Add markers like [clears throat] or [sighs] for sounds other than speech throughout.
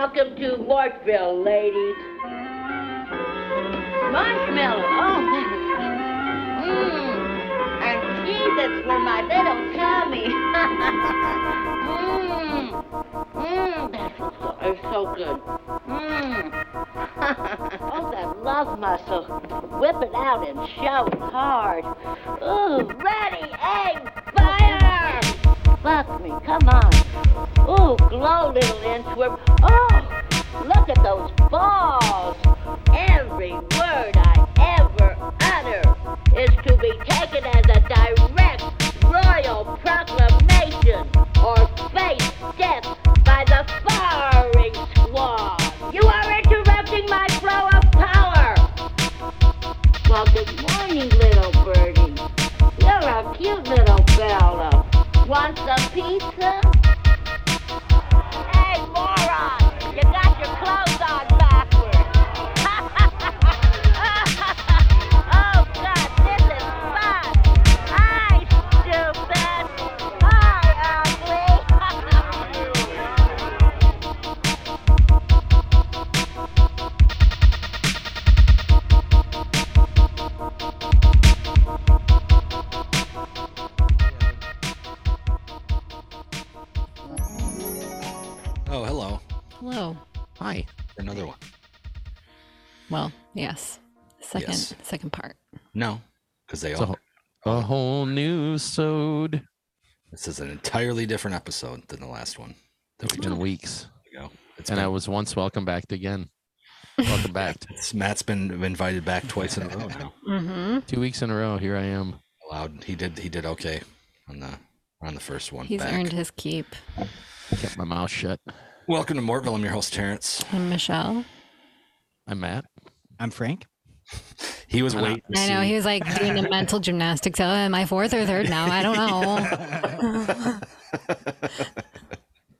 Welcome to Mortville, ladies. Marshmallow. Oh, mmm. And cheese that's for my little tummy. [laughs] Mmm. Mmm. That's so, it's so good. Mmm. [laughs] oh, that love muscle. Whip it out and show it hard. Ooh, ready, egg, fire! Fuck me, come on. Ooh, glow, little inchworm. Oh, look at those balls. Every word I ever utter is to be taken as a direct royal proclamation or face death is an entirely different episode than the last one that we in weeks. ago. It's And been, I was once welcome back again. [laughs] Welcome back. it's- Matt's been invited back twice in a row now. [laughs] Mm-hmm. Two weeks in a row. Here I am. Allowed. He did. He did okay on the on the first one. He's back. earned his keep. Kept my mouth shut. Welcome to Mortville. I'm your host Terrence. I'm Michelle. I'm Matt. I'm Frank. [laughs] He was I waiting. I know he was like doing the mental [laughs] gymnastics. Oh, am I fourth or third now? I don't know.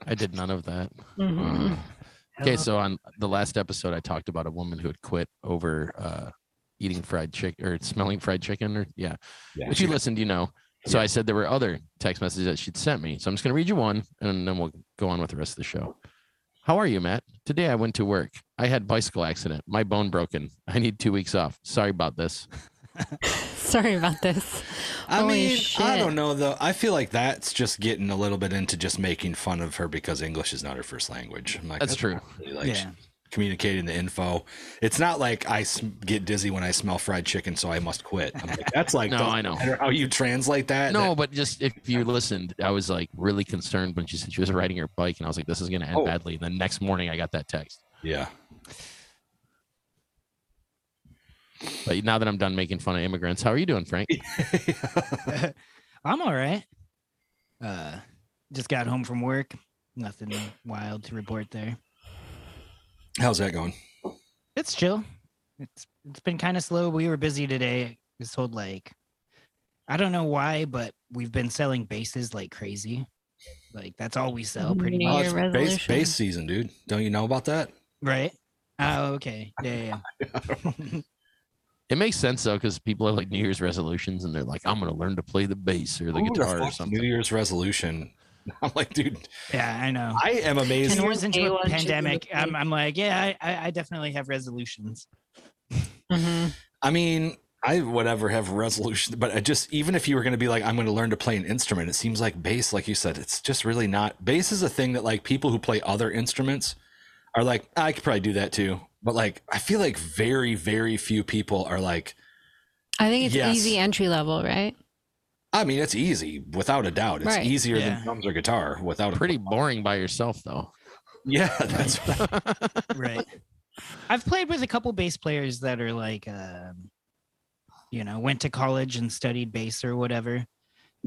I did none of that. hmm Okay, so on the last episode, I talked about a woman who had quit over uh, eating fried chicken or smelling fried chicken. Or yeah, Yeah, if she you got- listened, you know. So I said there were other text messages that she'd sent me. So I'm just going to read you one, and then we'll go on with the rest of the show. How are you, Matt? Today I went to work. I had bicycle accident. My bone broken. I need two weeks off. Sorry about this. [laughs] Sorry about this. I Holy mean, I don't know though. I feel like that's just getting a little bit into just making fun of her because English is not her first language. I'm like, That's true. really, like Yeah. Communicating the info. It's not like I get dizzy when I smell fried chicken, so I must quit. I'm like, that's like [laughs] No, doesn't I know. How you translate that? No, that- but just if you listened, I was like really concerned when she said she was riding her bike, and I was like, "This is going to end Oh. badly." And then next morning, I got that text. yeah. But now that I'm done making fun of immigrants, how are you doing, Frank? [laughs] [laughs] I'm all right. Uh, just got home from work. Nothing wild to report there. How's that going? It's chill. It's it's been kind of slow. We were busy today. I was told like, I don't know why, but we've been selling bases like crazy. Like that's all we sell, pretty New Oh, much. it's Year base, base season, dude. Don't you know about that? Right? Oh, okay. Yeah, yeah. yeah. [laughs] It makes sense though, because people have like New Year's resolutions, and they're like, "I'm going to learn to play the bass or the Who would've guitar or something." New Year's resolution. [laughs] I'm like, dude, yeah, I know. I am amazed. Ten Can years into you a pandemic, I'm. I'm like, yeah, I, I I definitely have resolutions. Mm-hmm. I mean, I would ever have resolution, but I just even if you were going to be like, I'm going to learn to play an instrument, it seems like bass, like you said, it's just really not. Bass is a thing that like people who play other instruments are like, I could probably do that too. But like, I feel like very, very few people are like, I think it's Yes. easy entry level, right? I mean, it's easy without a doubt. It's Right. easier Yeah. than drums or guitar without a Pretty boring by yourself, though. Yeah, [laughs] that's right. [laughs] Right. I've played with a couple bass players that are like, um, you know, went to college and studied bass or whatever.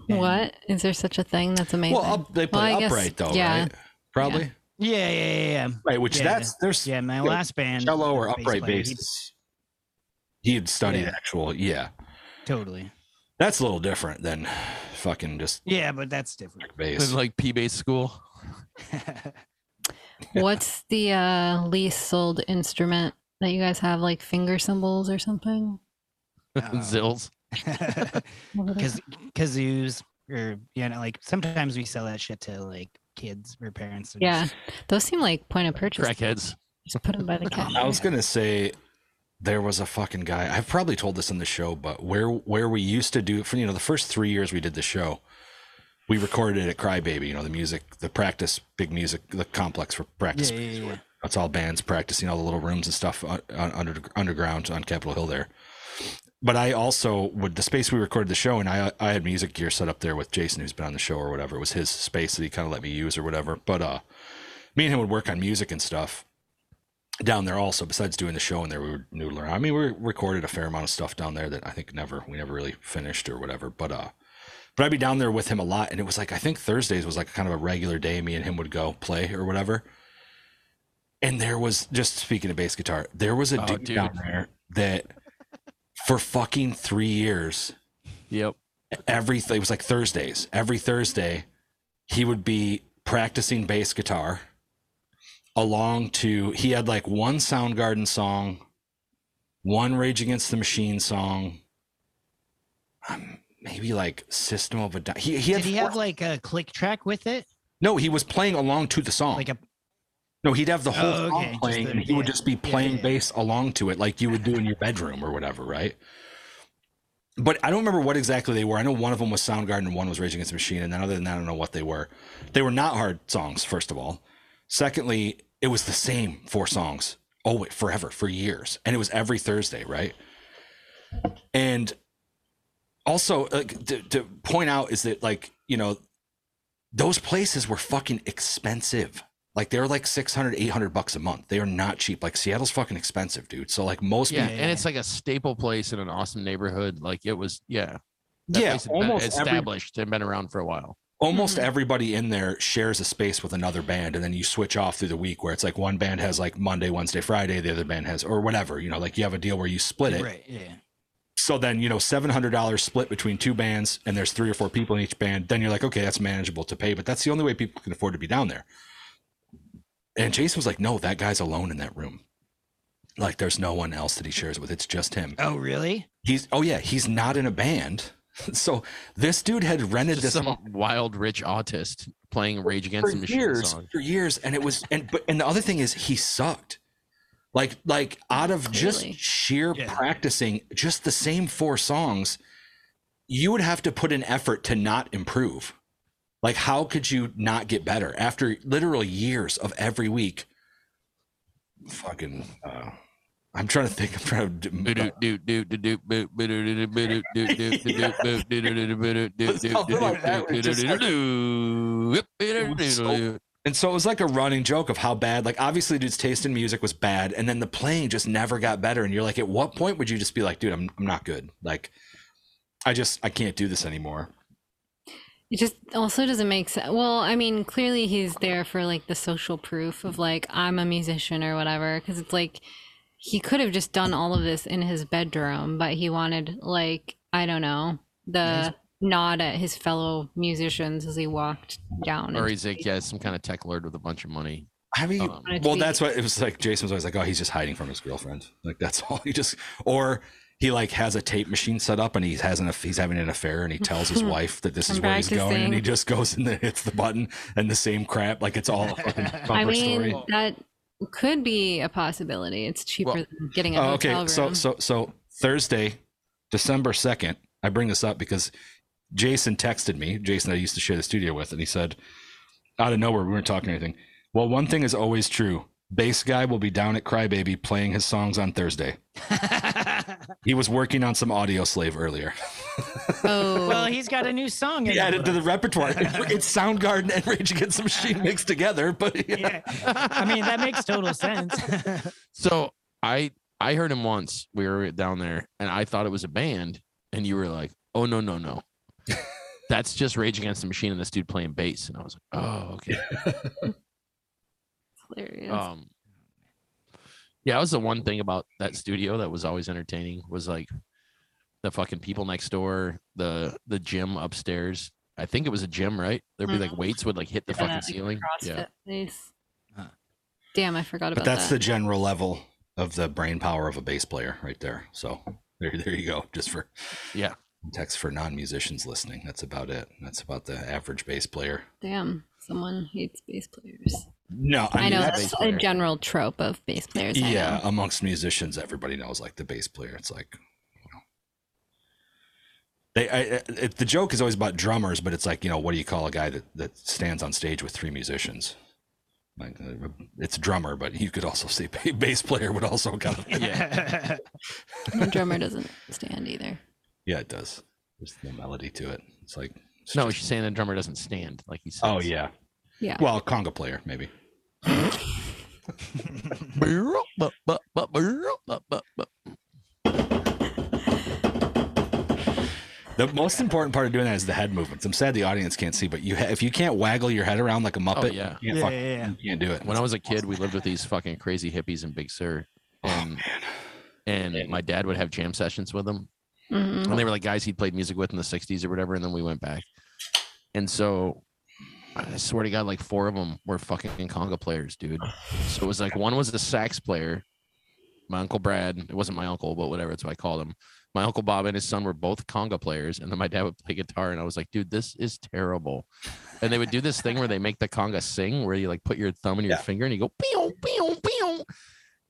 And- What is there such a thing? That's amazing. well, up, they Well, play I guess- upright though, yeah. right? Probably Yeah, yeah, yeah, yeah. right. Which Yeah. that's there's Yeah, my Yeah, last band. cello or the bass upright player, bass. he- He had studied Yeah. actual, yeah. Totally. That's a little different than fucking just Yeah, but that's different. bass. like P bass school. [laughs] What's the uh, least sold instrument that you guys have, like finger cymbals or something? Uh, [laughs] Zills. [laughs] What are Kaz- kazoos or you know, like sometimes we sell that shit to like kids or parents. are Yeah, just- those seem like point of purchase. Crackheads. Just put them by the cash. I was gonna say there was a fucking guy. I've probably told this in the show, but where where we used to do for you know the first three years we did the show, we recorded it at Crybaby. You know the music, the practice, big music, the complex for practice. Yeah, yeah, yeah. That's all bands practicing all the little rooms and stuff uh, uh, under underground on Capitol Hill there. But I also would the space we recorded the show, and I I had music gear set up there with Jason, who's been on the show or whatever. It was his space that he kind of let me use or whatever. But uh, me and him would work on music and stuff down there also. Besides doing the show in there, we would noodle around. I mean, we recorded a fair amount of stuff down there that I think never we never really finished or whatever. But uh, but I'd be down there with him a lot, and it was like I think Thursdays was like kind of a regular day. Me and him would go play or whatever. And there was just speaking of bass guitar, there was a Oh, dude, dude. down there that for fucking three years, Yep. every it was like Thursdays. Every Thursday, he would be practicing bass guitar along to he had like one Soundgarden song, one Rage Against the Machine song, um, maybe like System of a Down. He, he had Did he four- have like a click track with it? no, he was playing along to the song. Like a no, he'd have the whole Oh, okay, just playing, the- and he would just be Yeah, playing yeah. bass along to it, like you would do in your bedroom or whatever, right? But I don't remember what exactly they were. I know one of them was Soundgarden and one was Rage Against the Machine, and then other than that, I don't know what they were. They were not hard songs, first of all. Secondly, it was the same four songs. Oh, wait, forever, for years, and it was every Thursday, right? And also, like to, to point out is that like you know, those places were fucking expensive. Like they're like 600, 800 bucks a month. They are not cheap. Like Seattle's fucking expensive, dude. So like most Yeah, people, and it's like a staple place in an awesome neighborhood. Like it was, yeah. That yeah, place had been almost every, established and been around for a while. Almost Mhm. everybody in there shares a space with another band, and then you switch off through the week where it's like one band has like Monday, Wednesday, Friday, the other band has or whatever. You know, like you have a deal where you split it. right, yeah. So then you know seven hundred dollars split between two bands, and there's three or four people in each band. Then you're like, okay, that's manageable to pay, but that's the only way people can afford to be down there. And Jason was like, no, that guy's alone in that room. Like there's no one else that he shares with. It's just him. Oh, really? He's oh yeah, he's not in a band. [laughs] So this dude had rented Just this some wild rich autist playing Rage Against for the Machine years, song. for years, and it was and but and the other thing is he sucked. Like like out of just sheer Yeah. practicing just the same four songs, you would have to put an effort to not improve. Like how could you not get better after literal years of every week? Fucking, uh, I'm trying to think. I'm trying to. And so it was like a running joke of how bad, like obviously dude's taste in music was bad, and then the playing just never got better. And you're like, at what point would you just be like, dude, I'm I'm not good. Like, I just I can't do this anymore. It just also doesn't make sense. Well, I mean, clearly he's there for like the social proof of like I'm a musician or whatever. Because it's like he could have just done all of this in his bedroom, but he wanted like I don't know the nod at his fellow musicians as he walked down. Or he's like, yeah, some kind of tech lord with a bunch of money. I mean, Um, well, that's what it was like. Jason was always like, oh, he's just hiding from his girlfriend. Like that's [laughs] all. He just or he like has a tape machine set up and he has an he's having an affair and he tells his [laughs] wife that this is I'm where he's going and he just goes and then hits the button and the same crap. Like it's all a [laughs] fucking I mean, story. that could be a possibility. It's cheaper Well- than getting a Oh, hotel okay, room. so so so Thursday, December second. I bring this up because Jason texted me. Jason, I used to share the studio with, and he said, out of nowhere, we weren't talking anything. Well, one thing is always true. Bass guy will be down at Crybaby playing his songs on Thursday. [laughs] He was working on some Audioslave earlier. Oh, well, he's got a new song. He added to the repertoire. [laughs] It's Soundgarden and Rage Against the Machine mixed together, but yeah. Yeah. I mean, that makes total sense. [laughs] So I I heard him once. We were down there, and I thought it was a band, and you were like, "Oh no, no, no, [laughs] that's just Rage Against the Machine and this dude playing bass." And I was like, "Oh, okay." hilarious. Um, yeah, that was the one thing about that studio that was always entertaining was like the fucking people next door, the the gym upstairs. I think it was a gym, right? There'd be like Mhm. weights would like hit the Yeah, fucking like ceiling. Yeah. CrossFit place. Huh. Damn, I forgot about that. But that's that. the general level of the brain power of a bass player right there. So there, there you go. Just for Yeah. text for non-musicians listening. That's about it. That's about the average bass player. Damn. someone hates bass players. No, I, I, mean, know that's, that's a player. general trope of bass players. I yeah. know. Amongst musicians, everybody knows like the bass player. It's like, you know, they. I, I- it, the joke is always about drummers, but it's like you know, what do you call a guy that that stands on stage with three musicians? Like uh, it's drummer, but you could also say bass player would also kind of Yeah. The drummer doesn't stand either. yeah, it does. There's no melody to it. It's like it's No, just- she's saying the drummer doesn't stand, like he said. oh yeah, Yeah. well, conga player maybe. The most important part of doing that is the head movements. I'm sad the audience can't see, but you ha- if you can't waggle your head around like a muppet, Oh, yeah. you, can't Yeah, fuck- yeah, yeah. you can't do it. When I was a kid, we lived with these fucking crazy hippies in Big Sur, and and my dad would have jam sessions with them, Mhm. and they were like guys he'd played music with in the '60s or whatever, and then we went back, and so I swear to God, like four of them were fucking conga players, dude. So it was like one was a sax player, my uncle Brad. It wasn't my uncle, but whatever. That's what I called him. My uncle Bob and his son were both conga players, and then my dad would play guitar, and I was like, dude, this is terrible. And they would do this thing where they make the conga sing, where you like put your thumb in your Yeah. finger and you go pew pew pew.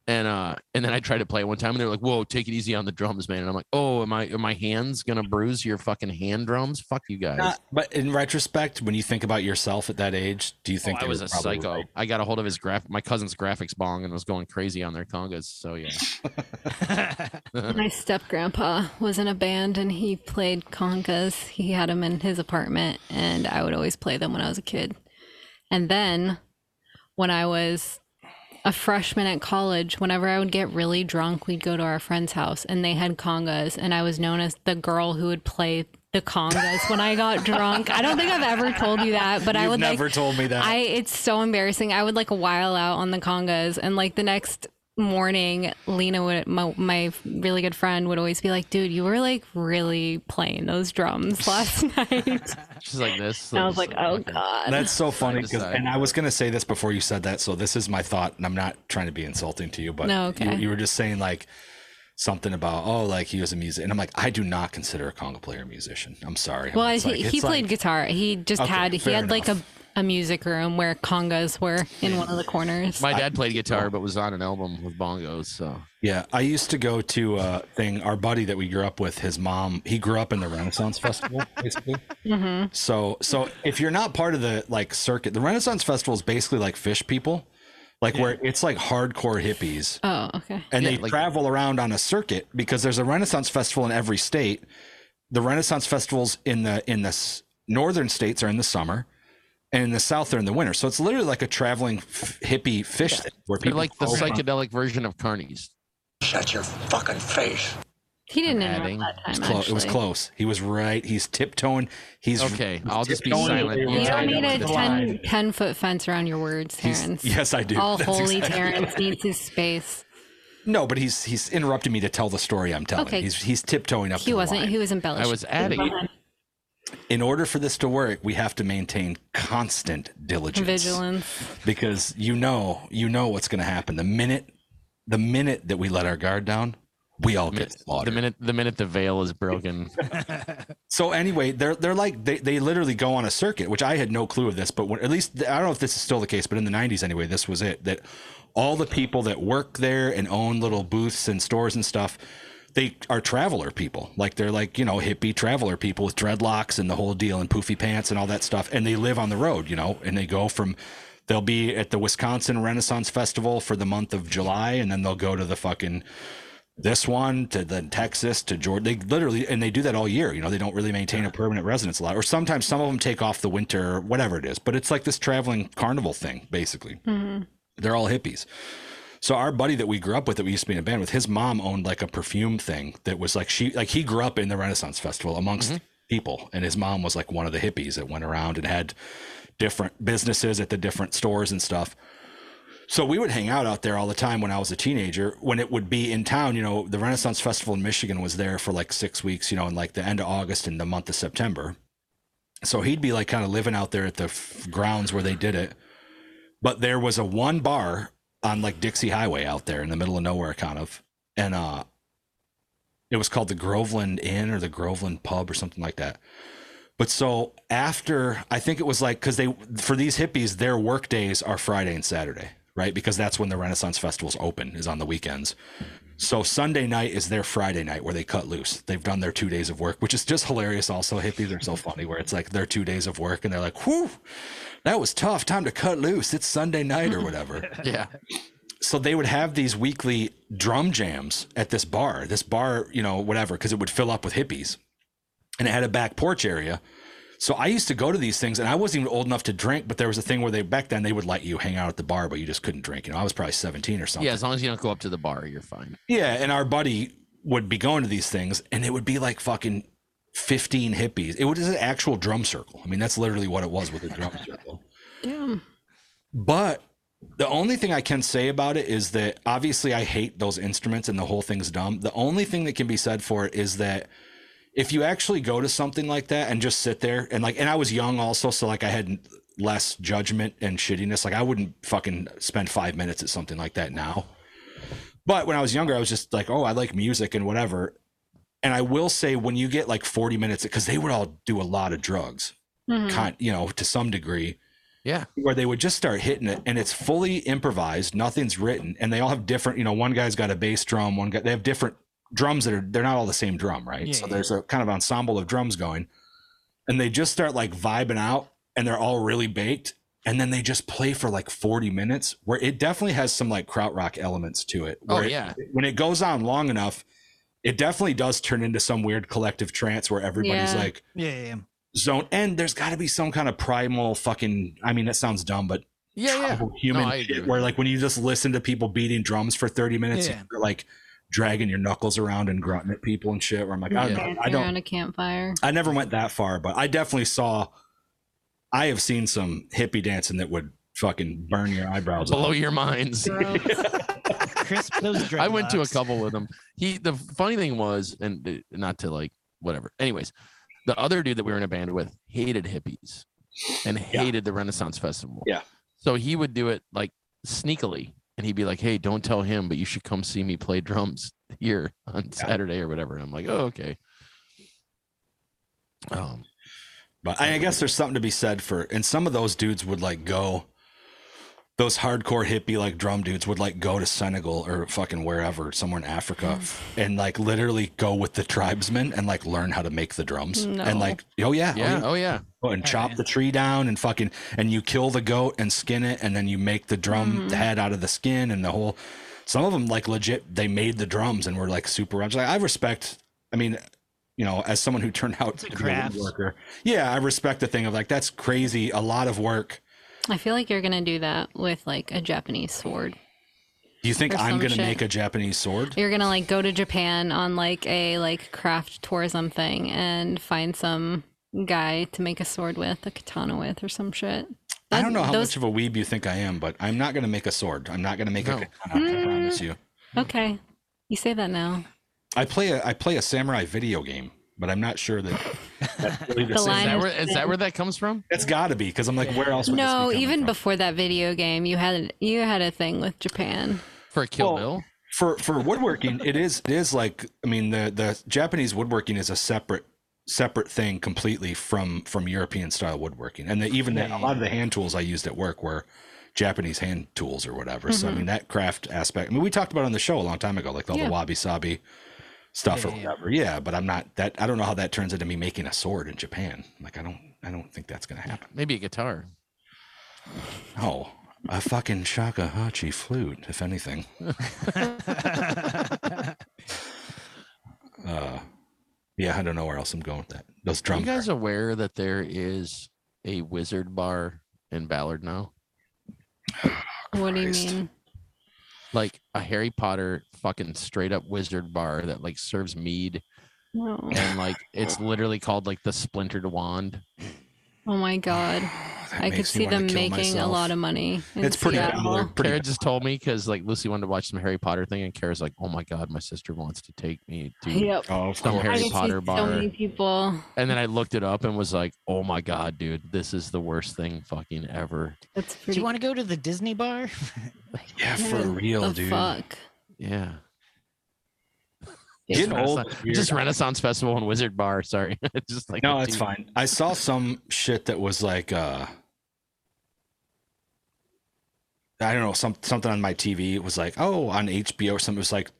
And uh, and then I tried to play it one time, and they're like, "Whoa, take it easy on the drums, man." And I'm like, "Oh, am I are my hands gonna bruise your fucking hand drums? Fuck you guys." Not- but in retrospect, when you think about yourself at that age, do you think Oh, I was a psycho. right? I got a hold of his graph, my cousin's graphics bong, and was going crazy on their congas. So yeah, [laughs] My step grandpa was in a band and he played congas. He had them in his apartment, and I would always play them when I was a kid. And then when I was a freshman at college, whenever I would get really drunk, we'd go to our friend's house and they had congas, and I was known as the girl who would play the congas when I got [laughs] drunk. I don't think I've ever told you that, but I You've would never like told me that. I it's so embarrassing. I would like a while out on the congas and like the next morning Lena would my, my really good friend would always be like, "Dude, you were like really playing those drums last [laughs] night." She's like this. And I was like, "Oh fucking- god." That's so funny. to 'cause- and I was going to say this before you said that. So this is my thought, and I'm not trying to be insulting to you, but No, you- okay. you, were just saying like something about oh, like he was a musician, and I'm like, I do not consider a conga player a musician. I'm sorry. well, It's he, like- he played like- guitar. He just Okay, had he fair had like a enough. A music room where congas were in one of the corners. My dad played guitar, but was on an album with bongos. So Yeah, I used to go to a thing. Our buddy that we grew up with, his mom, he grew up in the Renaissance Festival, [laughs] basically. hmm So, so if you're not part of the like circuit, the Renaissance Festival is basically like Phish people, like where it's like hardcore hippies, Oh, okay. and Yeah, they like- travel around on a circuit because there's a Renaissance Festival in every state. The Renaissance festivals in the in the s- northern states are in the summer, and in the south they're in the winter. So it's literally like a traveling f- hippie Phish thing where they're people like the go around. psychedelic version of carnies. Shut your fucking face. He didn't adding. interrupt that It was time. close. It was close. He was right. He's tiptoeing. He's Okay, I'll just be silent. away You You don't need a to 10, 10 foot fence around your words, He's- Terrence. yes, I do. All That's holy exactly- Terrence needs his space. No, but he's he's interrupting me to tell the story I'm telling. Okay. He's he's tiptoeing up. He to wasn't. line. He was embellishing. I was adding. In order for this to work, we have to maintain constant diligence, vigilance. because you know you know what's going to happen the minute the minute that we let our guard down, we all get The minute the minute the veil is broken, [laughs] So anyway, they're they're like they, they literally go on a circuit, which I had no clue of this, but when, at least I don't know if this is still the case, but in the '90s anyway, this was it. That all the people that work there and own little booths and stores and stuff, they are traveler people. Like they're like you know hippie traveler people with dreadlocks and the whole deal and poofy pants and all that stuff, and they live on the road, you know, and they go from. They'll be at the Wisconsin Renaissance Festival for the month of July, and then they'll go to the fucking this one to then Texas to Georgia. They literally and they do that all year. You know, they don't really maintain a permanent residence a lot, or sometimes some of them take off the winter, or whatever it is. But it's like this traveling carnival thing, basically. Mm-hmm. They're all hippies. So our buddy that we grew up with, that we used to be in a band with, his mom owned like a perfume thing that was like she like he grew up in the Renaissance Festival amongst mm-hmm. people, and his mom was like one of the hippies that went around and had different businesses at the different stores and stuff. So we would hang out out there all the time when I was a teenager. When it would be in town, you know, the Renaissance Festival in Michigan was there for like six weeks, you know, in like the end of August and the month of September. So he'd be like kind of living out there at the f- grounds where they did it. But there was a one bar on like Dixie Highway out there in the middle of nowhere, kind of. And uh, it was called the Groveland Inn or the Groveland Pub or something like that. But so after, I think it was like because they for these hippies, their work days are Friday and Saturday, right? Because that's when the Renaissance festivals open is on the weekends. So Sunday night is their Friday night where they cut loose. They've done their two days of work, which is just hilarious. Also, hippies are so funny where it's like their two days of work and they're like, "Whew, that was tough. Time to cut loose. It's Sunday night or [laughs] whatever." Yeah. so they would have these weekly drum jams at this bar, this bar, you know, whatever, because it would fill up with hippies and it had a back porch area. So I used to go to these things and I wasn't even old enough to drink, but there was a thing where they back then they would let you hang out at the bar, but you just couldn't drink. You know, I was probably 17 or something. Yeah. As long as you don't go up to the bar, you're fine. Yeah, and our buddy would be going to these things, and it would be like fucking fifteen hippies. It was an actual drum circle. I mean, that's literally what it was with a drum [laughs] circle. Damn. But the only thing I can say about it is that obviously I hate those instruments and the whole thing's dumb. The only thing that can be said for it is that if you actually go to something like that and just sit there and like, and I was young also, so like I had less judgment and shittiness. Like I wouldn't fucking spend five minutes at something like that now. But when I was younger, I was just like, oh, I like music and whatever. And I will say, when you get like 40 minutes, because they would all do a lot of drugs, Mhm. kind, you know, to some degree Yeah. where they would just start hitting it and it's fully improvised nothing's written and they all have different you know one guy's got a bass drum one guy they have different drums that are they're not all the same drum right Yeah, so yeah. there's a kind of ensemble of drums going and they just start like vibing out and they're all really baked and then they just play for like 40 minutes where it definitely has some like krautrock elements to it Oh, where it- yeah. when it goes on long enough it definitely does turn into some weird collective trance where everybody's Yeah. like Yeah, yeah, yeah. Zone and there's got to be some kind of primal fucking i mean that sounds dumb but Yeah. Yeah. human No, shit where like when you just listen to people beating drums for 30 minutes Yeah. you're like dragging your knuckles around and grunting at people and shit where i'm like i don't Yeah. know i don't around a campfire. i never went that far but i definitely saw i have seen some hippie dancing that would fucking burn your eyebrows Blow off. your minds. [laughs] Crisp those [laughs] I went to a couple with him. He the funny thing was, and uh, not to like whatever. Anyways, the other dude that we were in a band with hated hippies and Yeah. hated the Renaissance Festival. Yeah. So he would do it like sneakily, and he'd be like, "Hey, don't tell him, but you should come see me play drums here on Saturday or whatever." And I'm like, "Oh, okay." Um, But I, I guess there's something to be said for, and some of those dudes would like go, those hardcore hippie like drum dudes would like go to Senegal or fucking wherever, somewhere in Africa, and like literally go with the tribesmen and like learn how to make the drums. No. And like, oh yeah, oh, yeah. Oh yeah. Oh, and chop the tree down and fucking, and you kill the goat and skin it, and then you make the drum the head out of the skin and the whole. Some of them like legit, they made the drums and were like super. I was like, I respect. I mean, you know, as someone who turned out to be a craft. woodworker, yeah, I respect the thing of like that's crazy, a lot of work. I feel like you're gonna do that with like a Japanese sword. Do you think Or I'm gonna shit. make a Japanese sword? You're gonna like go to Japan on like a like craft tourism thing and find some guy to make a sword with, a katana with, or some shit. I don't know how Those- much of a weeb you think I am, but I'm not gonna make a sword. I'm not gonna make No. a katana. I promise you. Mm, okay, you say that now. I play a I play a samurai video game, but I'm not sure that that's [laughs] really the, The same. line Is that is where is that where that comes from? It's got to be because I'm like, where else? Would this be No, even from? before that video game, you had you had a thing with Japan. For Kill Well, Bill? for for woodworking, it is it is like I mean the the Japanese woodworking is a separate separate thing completely from from European style woodworking, and the, even the, a lot of the hand tools I used at work were Japanese hand tools or whatever. So I mm-hmm. mean that craft aspect. I mean we talked about it on the show a long time ago, like all Yeah. the wabi sabi stuff or Yeah, yeah. whatever. Yeah, but I'm not that. I don't know how that turns into me making a sword in Japan. Like I don't I don't think that's gonna happen. Maybe a guitar. Oh, a fucking shakuhachi flute, if anything. [laughs] Uh, yeah, I don't know where else I'm going with that. Those drums Are you guys aware that there is a wizard bar in Ballard now? What do you mean? Like a Harry Potter fucking straight up wizard bar that like serves mead No. and like it's [sighs] literally called like the splintered wand. Oh my god. [sighs] I could see them kill making a lot of money. It's pretty. Seattle. They're pretty Kara just told me because like Lucy wanted to watch some Harry Potter thing, and Kara's like, "Oh my god, my sister wants to take me to." Yep. Oh, of Some. Harry I could see Potter So bar. many people. And then I looked it up and was like, "Oh my god, dude, this is the worst thing fucking ever." That's Do you want to go to the Disney bar? [laughs] Yeah, for real, the dude. Fuck. Yeah. Just Getting old Renaissance, just Renaissance Festival and Wizard Bar. Sorry, [laughs] just like No, it's fine. I saw some shit that was like uh I don't know, some something on my TV. It was like, oh, on HBO or something. It was like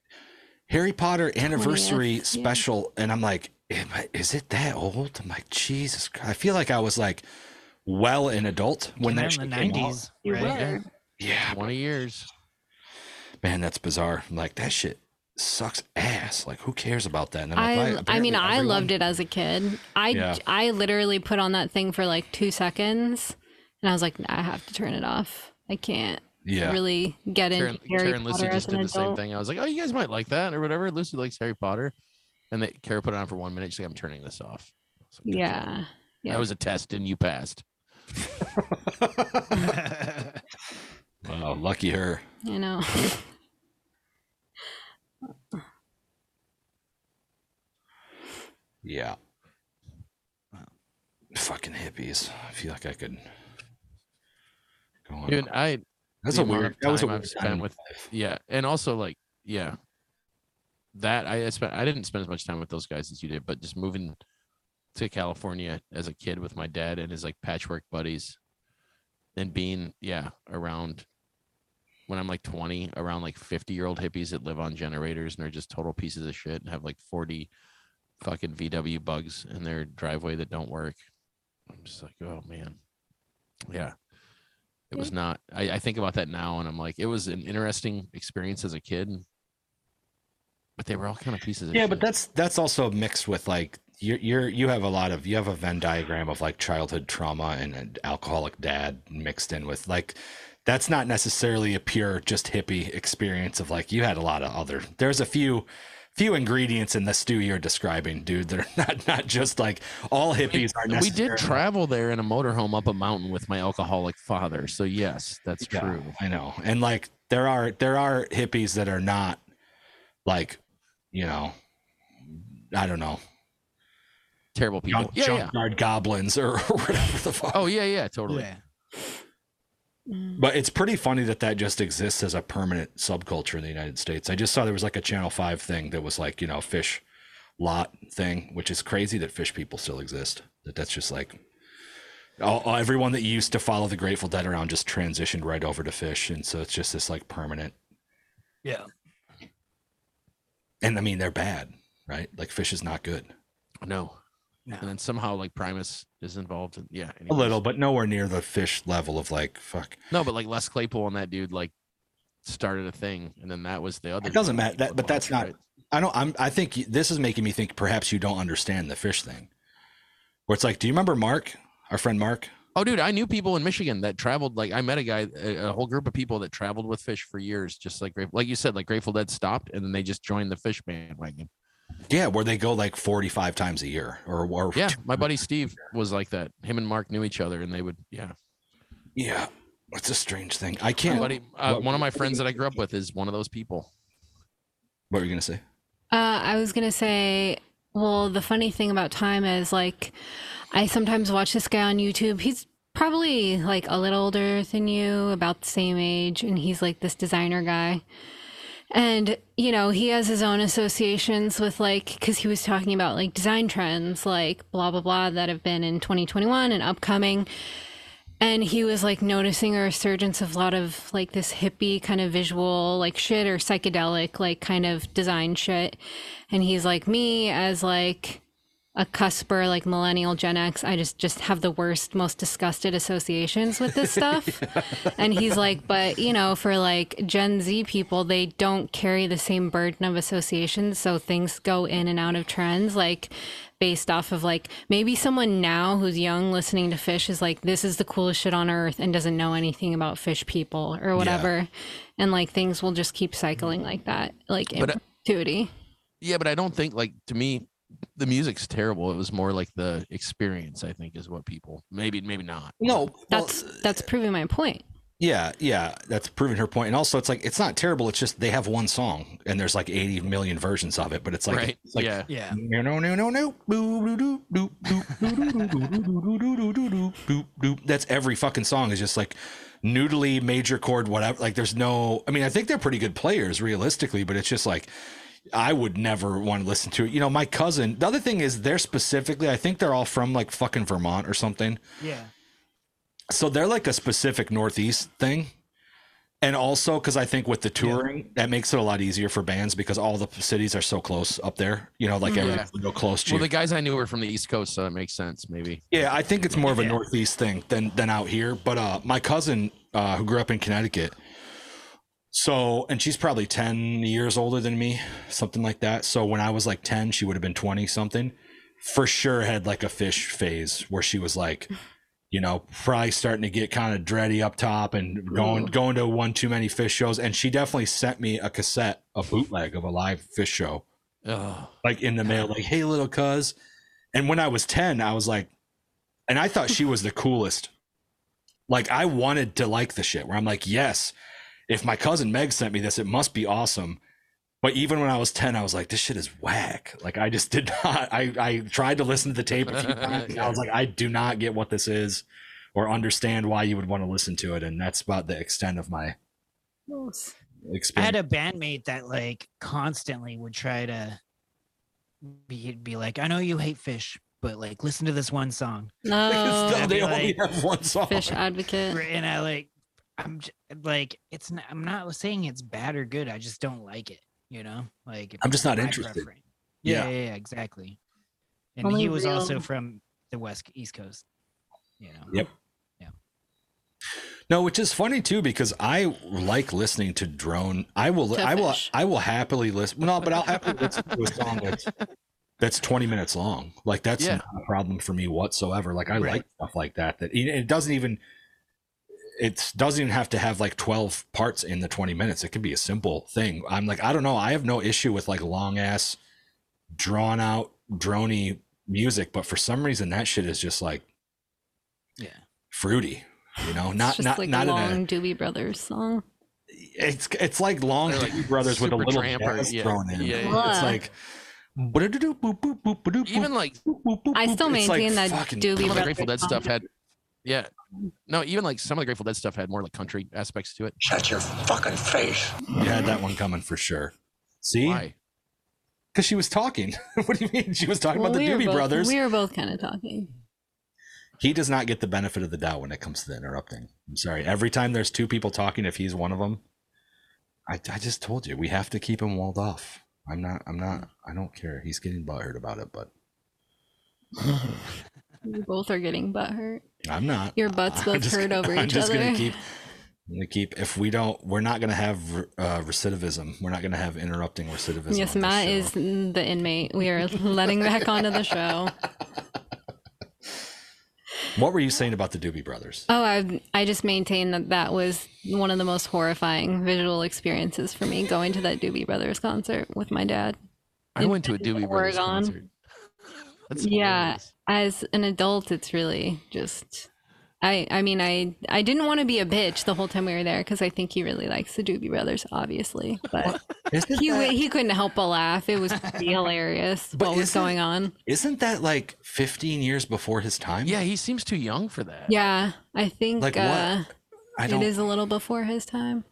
Harry Potter anniversary 20th, yeah. special. And I'm like, I- is it that old? I'm like, Jesus Christ. I feel like I was like well an adult when that out in shit the came out. nineties, right? Yeah, Yeah, twenty years. Man, that's bizarre. I'm like, that shit sucks ass. Like, who cares about that? And I'm I, I mean, apparently I everyone-" loved it as a kid. I, Yeah. I literally put on that thing for like two seconds, and I was like, I have to turn it off. I can't Yeah. really get into Karen, Harry Karen and Lucy Potter just did the same thing. I was like, oh, you guys might like that or whatever. Lucy likes Harry Potter, and they Kara put it on for one minute. She's like, I'm turning this off. Like, "Good job." Yeah, yeah. That was a test, and you passed. [laughs] [laughs] Wow, lucky her. I know. [laughs] Yeah. Fucking hippies. I feel like I could go on. Dude, I That's a weird. That was a weird spent with- life. yeah, and also like yeah, that I spent. I didn't spend as much time with those guys as you did, but just moving to California as a kid with my dad and his like patchwork buddies, and being yeah around when I'm like 20, around like 50 year old hippies that live on generators and are just total pieces of shit and have like 40 fucking VW bugs in their driveway that don't work. I'm just like, oh man, yeah. It was not. I, I think about that now, and I'm like, it was an interesting experience as a kid, but they were all kind of pieces of Yeah, shit. but that's that's also mixed with like you're you're you have a lot of you have a Venn diagram of like childhood trauma and an alcoholic dad mixed in with like that's not necessarily a pure just hippie experience of like you had a lot of other there's a few few ingredients in the stew you're describing dude that are [laughs] not not just like all hippies are we did travel there in a motorhome up a mountain with my alcoholic father. So yes, that's Yeah, true. I know. And like there are there are hippies that are not like, you know, I don't know, Terrible people. junk, yeah, yeah. junkyard goblins or [laughs] whatever the fuck. Oh yeah, yeah, totally. Yeah. Mm. But it's pretty funny that that just exists as a permanent subculture in the United States. I just saw there was like a Channel 5 thing that was like, you know, Phish lot thing, which is crazy that Phish people still exist. That that's just like all, all- everyone that used to follow the Grateful Dead around just transitioned right over to Phish. And so it's just this like permanent. Yeah. And I mean, they're bad, right? Like Phish is not good. No. No. And then somehow like Primus is involved. In, yeah, A little, but nowhere near the Phish level of like, fuck. No, but like Les Claypool and that dude like started a thing, and then that was the other. It doesn't matter. That, but that's not. right? I don't. I'm. I think this is making me think. Perhaps you don't understand the Phish thing. Where it's like, do you remember Mark, our friend Mark? Oh, dude, I knew people in Michigan that traveled. Like, I met a guy, a, a whole group of people that traveled with Phish for years, just like like you said, like Grateful Dead stopped, and then they just joined the Phish bandwagon. Yeah, where they go like 45 times a year, or or Yeah, my buddy Steve was like that. Him and Mark knew each other, and they would, yeah. yeah. It's a strange thing. I can't. buddy, uh, one of my friends that I grew up with is one of those people. What were you gonna say? Uh, I was gonna say, well, the funny thing about time is like, I sometimes watch this guy on YouTube. He's probably like a little older than you, about the same age, and he's like this designer guy. And you know, he has his own associations with like, because he was talking about like design trends, like blah blah blah, that have been in 2021 and upcoming. And he was like noticing a resurgence of a lot of like this hippie kind of visual like shit or psychedelic like kind of design shit. And he's like me as like a cusper like millennial Gen X, I just just have the worst, most disgusted associations with this stuff. [laughs] and he's like, but you know, for like Gen Z people, they don't carry the same burden of associations, so things go in and out of trends. Like based off of like maybe someone now who's young listening to Phish is like this is the coolest shit on earth and doesn't know anything about Phish people or whatever and like things will just keep cycling like that like in But, perpetuity Yeah, but I don't think like to me, the music's terrible. It was more like the experience, I think, is what people maybe maybe not. No, that's well, that's proving my point. Yeah, yeah, that's proving her point. And also, it's like it's not terrible. It's just they have one song, and there's like 80 million versions of it. But it's like, right. it's like yeah, yeah, no, no, no, no, no, that's every fucking song is just like noodly major chord, whatever. Like, there's no. I mean, I think they're pretty good players, realistically, but it's just like I would never want to listen to it. You know, my cousin. The other thing is, they're specifically. I think they're all from like fucking Vermont or something. Yeah. So they're like a specific Northeast thing. And also because I think with the touring, that makes it a lot easier for bands because all the cities are so close up there. You know, like Mhm. everyone's real close to. Well, you. the guys I knew were from the East Coast, so that makes sense. Maybe. Yeah, I think it's more of a Yeah. Northeast thing than than out here. But uh, my cousin uh, who grew up in Connecticut, so and she's probably ten years older than me, something like that. So when I was like ten, she would have been twenty something. For sure, had like a Phish phase where she was like, you know, probably starting to get kind of dready up top and going going to one too many Phish shows. And she definitely sent me a cassette, a bootleg of a live Phish show Oh, like in the mail, like, hey, little cuz. And when I was 10, I was like, and I thought she was the coolest. Like, I wanted to like the shit where I'm like, yes, if my cousin Meg sent me this, it must be awesome. But even when I was 10, I was like, this shit is whack. Like, I just [laughs] did not. I, I tried to listen to the tape a few [laughs] times. and I was like, I do not get what this is or understand why you would want to listen to it. And that's about the extent of my I had a bandmate that like constantly would try to be he'd be like, I know you hate Phish, but like listen to this one song. No, [laughs] they be only like, have one song. Phish advocate. And I like I'm j- like it's not I'm not saying it's bad or good. I just don't like it, you know? Like I'm just not my interested. Yeah. Yeah, yeah, yeah, exactly. And Only he was also from the west east coast. You know. Yep. Yeah. No, which is funny too because I like listening to drone. I will, To I will, Phish. I will happily listen. No, but I'll happily listen to a song that's that's twenty minutes long. Like that's Yeah. not a problem for me whatsoever. Like I Right. like stuff like that. That it it doesn't even. It doesn't even have to have like twelve parts in the twenty minutes. It could be a simple thing. I'm like, I don't know. I have no issue with like long ass, drawn out, drony music, but for some reason that shit is just like Yeah. fruity. You know, not not like not a in a Doobie Brothers song. it's it's like long They're like Doobie Brothers with a little Tramper, jazz yeah. thrown in. Yeah, yeah. It's like even like I still It's like maintain that Doobie some of the Brothers Grateful Dead stuff had. Yeah. Um, no, even like some of the Grateful Dead stuff had more like country aspects to it. Shut your fucking face. You had that one coming for sure. See, Why? because she was talking. [laughs] what do you mean? She was talking Well, about the we Doobie both, Brothers. We were both kind of talking. He does not get the benefit of the doubt when it comes to the interrupting. I'm sorry. Every time there's two people talking, if he's one of them, I, I just told you we have to keep him walled off. I'm not. I'm not. I don't care. He's getting butthurt about it, but We both are getting butt hurt. I'm not. Your butts [laughs] I'm both just hurt gonna- over I'm each just other. gonna keep. I'm gonna keep. If we don't, we're not gonna have uh, recidivism. We're not gonna have interrupting recidivism. yes, Matt show. is the inmate. We are letting back onto the show. [laughs] What were you saying about the Doobie Brothers? Oh, I I just maintain that that was one of the most horrifying visual experiences for me going to that Doobie Brothers concert with my dad. I went to a Doobie Brothers Oregon. concert. That's Yeah. hilarious. As an adult, it's really just. I, I mean I I didn't want to be a bitch the whole time we were there because I think he really likes the Doobie Brothers obviously but he that, he couldn't help but laugh it was [laughs] hilarious But what was going on isn't that like 15 years before his time? Yeah, he seems too young for that. yeah I think Like what? uh, I it don't. is a little before his time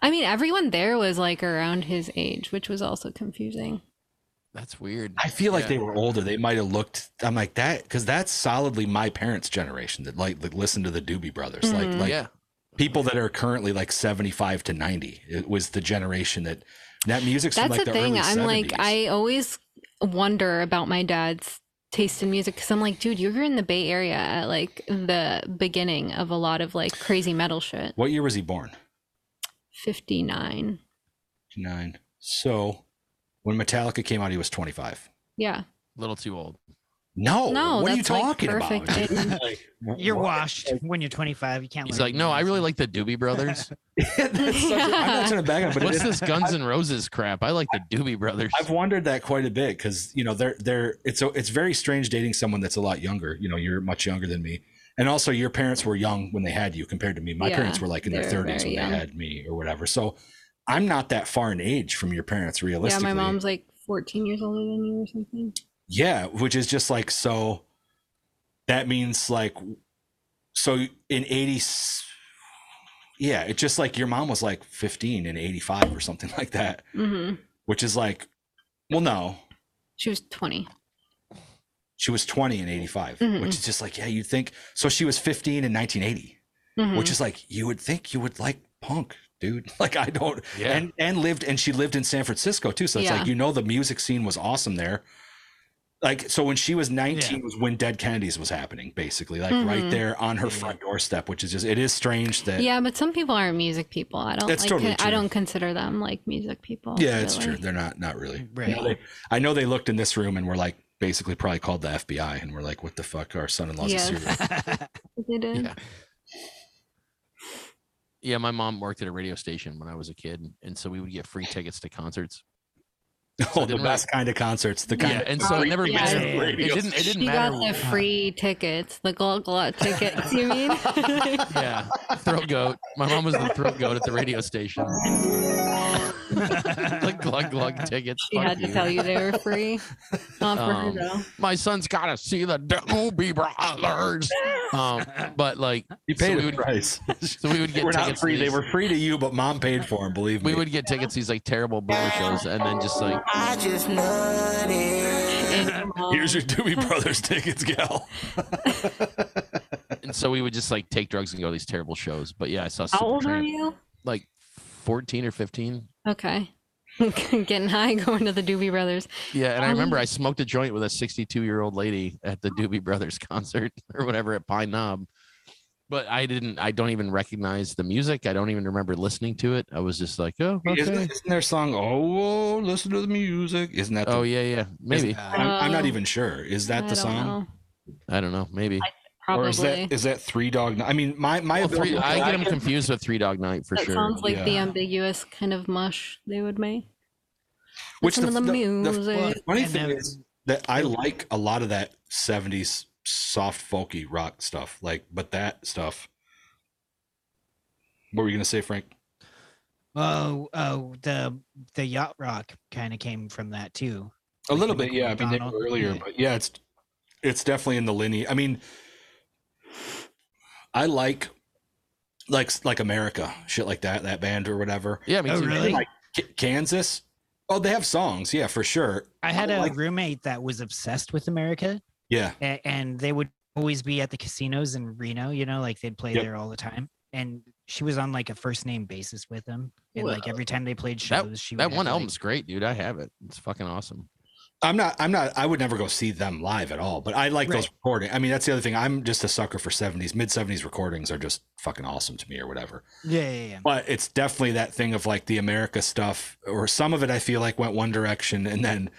I mean everyone there was like around his age which was also confusing That's weird. I feel like Yeah. they were older. They might have looked. I'm like that because that's solidly my parents' generation that like, like listen to the Doobie Brothers. Like Mhm. like yeah. people that are currently like 75 to 90. It was the generation that that music's from That's like the the thing. early I'm like, I always wonder about my dad's taste in music because I'm like, dude, you were in the Bay Area at like the beginning of a lot of like crazy metal shit. What year was he born? 59. 59. So when Metallica came out, he was 25. Yeah. A little too old. No, No, what are you that's, like, talking perfect about? [laughs] dude? age. Like, You're what? washed when you're 25. You can't. He's like, no, I really like the Doobie Brothers. [laughs] That's such a- I'm not trying to bag on, but What's it- this Guns N' Roses crap? I like the Doobie Brothers. I've wondered that quite a bit because you know they're they're it's a, it's very strange dating someone that's a lot younger. You know, you're much younger than me, and also your parents were young when they had you compared to me. My Yeah, parents were like in their 30s when very they had me or whatever. So I'm not that far in age from your parents, realistically. Yeah. My mom's like 14 years older than you or something. Yeah, which is just like so. That means like, so in eighty, yeah, it's just like your mom was like fifteen in eighty five or something [laughs] like that, hmm which is like Well, no, She was 20. she was 20 in 85, Mhm. which is just like, yeah, you'd think. So she was 15 in 1980, Mhm. which is like, you would think you would like punk, dude. [laughs] Like, I don't. Yeah. And and lived and she lived in San Francisco too. So it's Yeah. like you know the music scene was awesome there. Like so when she was 19 Yeah. was when Dead Kennedys was happening, basically. Like right Mhm. there on her front doorstep, which is just it is strange that yeah, but some people aren't music people. I don't That's like totally I true. don't consider them like music people. Yeah, it's true. They're not not really. Right. You know, they- I know they looked in this room and were like basically probably called the FBI and we're like, what the fuck? Our son in law's Yes. a serial [laughs] They did. Yeah. Yeah, my mom worked at a radio station when I was a kid, and so we would get free tickets to concerts. [laughs] Oh, the didn't best kind of concerts. The kind Yeah, of and so it never Yeah. mattered. It didn't. It didn't She matter. got the free tickets, the glug glug tickets. You mean? [laughs] yeah, throat goat. My mom was the throat goat at the radio station. [laughs] the glug glug [laughs] tickets. she fuck had to you. tell you they were free. [laughs] Not for her Um, though. My son's got to see the Doobie Brothers. Um, but like, You so paid we a would, price. so we would get We're not tickets. free. They these, were free to you, but mom paid for them. Believe me. we would get tickets to these like terrible boomer shows, and then just like, I just nutted. And your mom- Here's your Doobie Brothers tickets, gal. and so we would just like take drugs and go to these terrible shows. But yeah, I saw. How old are you? Like fourteen or fifteen. Okay. [laughs] Getting high, going to the Doobie Brothers. Yeah, and I remember Um, I smoked a joint with a 62 year old lady at the Doobie Brothers [laughs] concert or whatever at Pine Knob. But I didn't. I don't even recognize the music. I don't even remember listening to it. I was just like, oh, Isn't, isn't their song? Oh, listen to the music. Isn't that? The, Oh yeah, yeah. Maybe I'm, I'm not Oh. even sure. Is that I the song? know. I don't know. Maybe. Probably. Or is that is that Three Dog? Night? I mean, my my Well, three, I get them confused with Three Dog Night for that sure. sounds like the ambiguous kind of mush they would make. Which Listen the, the, the- the funny And thing then- is that I like a lot of that '70s soft folky rock stuff. Like, but that stuff. What were you gonna say, Frank? Oh, oh, the the yacht rock kind of came from that too. A little bit, yeah. I mean, they McDonald? were earlier, Yeah. but yeah, it's it's definitely in the lineage. I mean, I like like like America, shit like that, that band or whatever. yeah, me Oh, really? Like K- Kansas. Oh, they have songs, yeah, for sure. I had I a like- roommate that was obsessed with America, Yeah, a- and they would always be at the casinos in Reno. You know, like they'd play Yep. there all the time. And she was on like a first name basis with them, and like every time they played that- shows, she would That have one to, like- album's great, dude. I have it. It's fucking awesome. I'm not. I'm not. I would never go see them live at all. But I like those Right. recordings. I mean, that's the other thing. I'm just a sucker for '70s, mid '70s recordings are just fucking awesome to me, or whatever. Yeah, yeah, yeah. But it's definitely that thing of like the America stuff, or some of it. I feel like went one direction, and then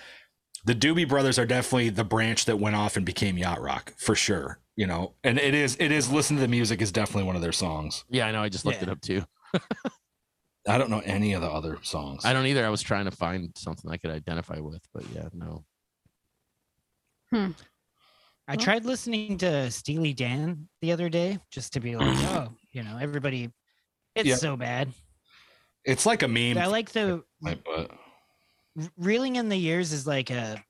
the Doobie Brothers are definitely the branch that went off and became yacht rock for sure. You know, and it is. It is. Listen to the music is definitely one of their songs. Yeah, I know. I just looked it up too. [laughs] I don't know any of the other songs. I don't either. I was trying to find something I could identify with, but yeah, no. Hmm. I tried listening to Steely Dan the other day just to be like, [clears throat] oh, you know, everybody, it's Yeah. so bad. It's like a meme. I like the but reeling in the years is like a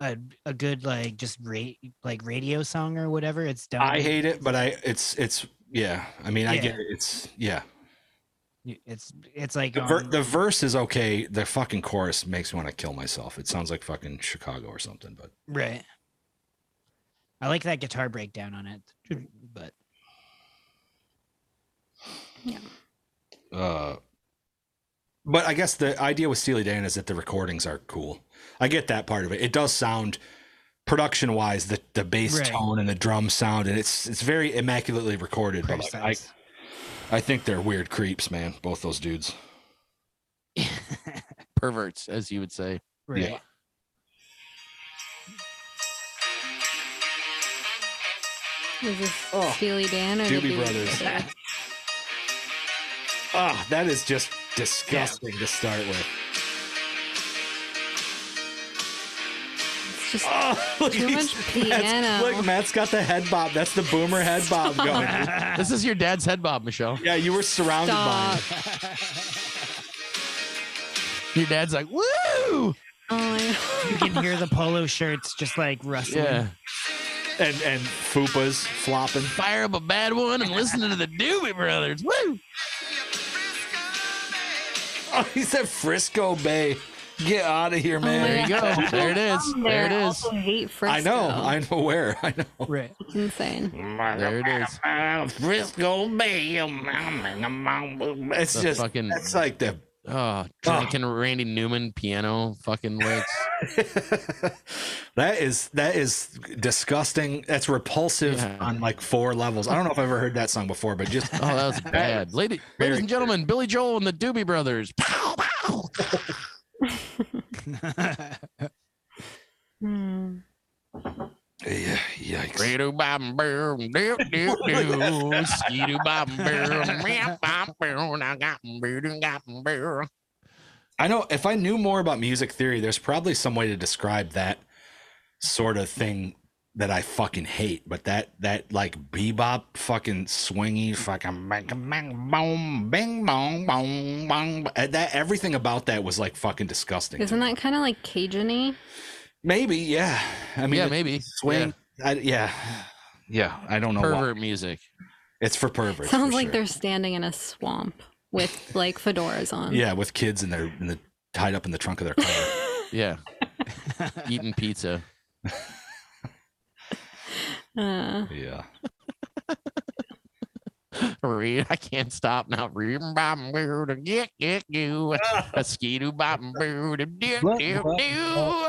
a, a good like just rate like radio song or whatever. It's done. I hate it, but I. It's. It's. Yeah. I mean, I get it. It's. Yeah. It's it's like The, ver- on- the verse is okay. The fucking chorus makes me want to kill myself. It sounds like fucking Chicago or something. But right. I like that guitar breakdown on it, but yeah. uh, but I guess the idea with Steely Dan is that the recordings are cool. I get that part of it. It does sound production wise, the the bass Right. tone and the drum sound, and it's it's very immaculately recorded. But like, I precise. I think they're weird creeps, man. Both those dudes. [laughs] Perverts, as you would say. right. Yeah. Is this Oh, Steely Dan or the Doobie Brothers. [laughs] Ah, that is just disgusting to start with. Just Oh, look, Too he's- much [laughs] Matt's- piano. look, Matt's got the head bob. That's the boomer head bob going. [laughs] This is your dad's head bob, Michelle. yeah, you were surrounded by it. [laughs] Your dad's like, woo! Oh my you can hear the polo shirts just like rustling. Yeah. and and fupas flopping. Fire up a bad one and listen to the Doobie Brothers. Woo! Oh, he said Frisco Bay. Get out of here, Oh man. There you go. There it is. There it is. Also hate Frisco. I know. I'm aware. [laughs] I know. Right. It's insane. There it is. Frisco Bay. It's The just fucking- that's like the Oh, ah. drinking Randy Newman piano fucking licks. [laughs] that is that is disgusting. That's repulsive Yeah. on like four levels. I don't know if I've ever heard that song before, but just [laughs] Oh, that was bad. Lady, ladies and gentlemen, Billy Joel and the Doobie Brothers. Pow, pow. [laughs] Hmm. yeah, yikes. Redo bop boom, doo doo doo, skidoo bop boom, meow bop boom, now got boom, got boom. I know if I knew more about music theory, there's probably some way to describe that sort of thing that I fucking hate. But that that like bebop fucking swingy fucking bang bang boom bing bong bong bong uh, that everything about that was like fucking disgusting. Isn't that kind of like Cajun-y? maybe? Yeah. I mean, yeah, maybe swing. I, yeah. Yeah. I don't know. why. pervert music. It's for perverts. Sounds for like sure. they're standing in a swamp with like fedoras on. yeah with kids in their in the tied up in the trunk of their car. [laughs] Yeah, eating pizza. [laughs] Uh, yeah. [laughs] Re- I can't stop now. Re- bop boo, to Get get you. A skidoo bop boo, to do do do.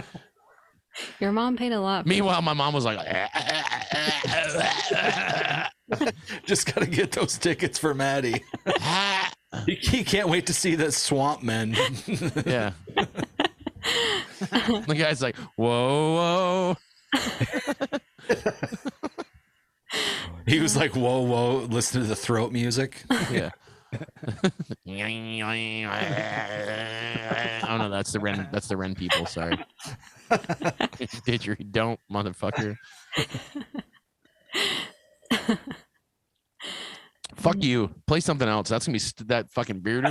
[laughs] your mom paid a lot. Meanwhile, my mom was like, [laughs] Just gotta get those tickets for Maddie. He, he can't wait to see the Swamp Men. yeah. the guy's like, whoa, whoa. [laughs] he was like, "Whoa, whoa!" Listen to the throat music. Yeah. oh no, that's the Ren. That's the Ren people. Sorry. [laughs] Did you don't, motherfucker? [laughs] Fuck you. Play something else. That's gonna be st- that fucking beard.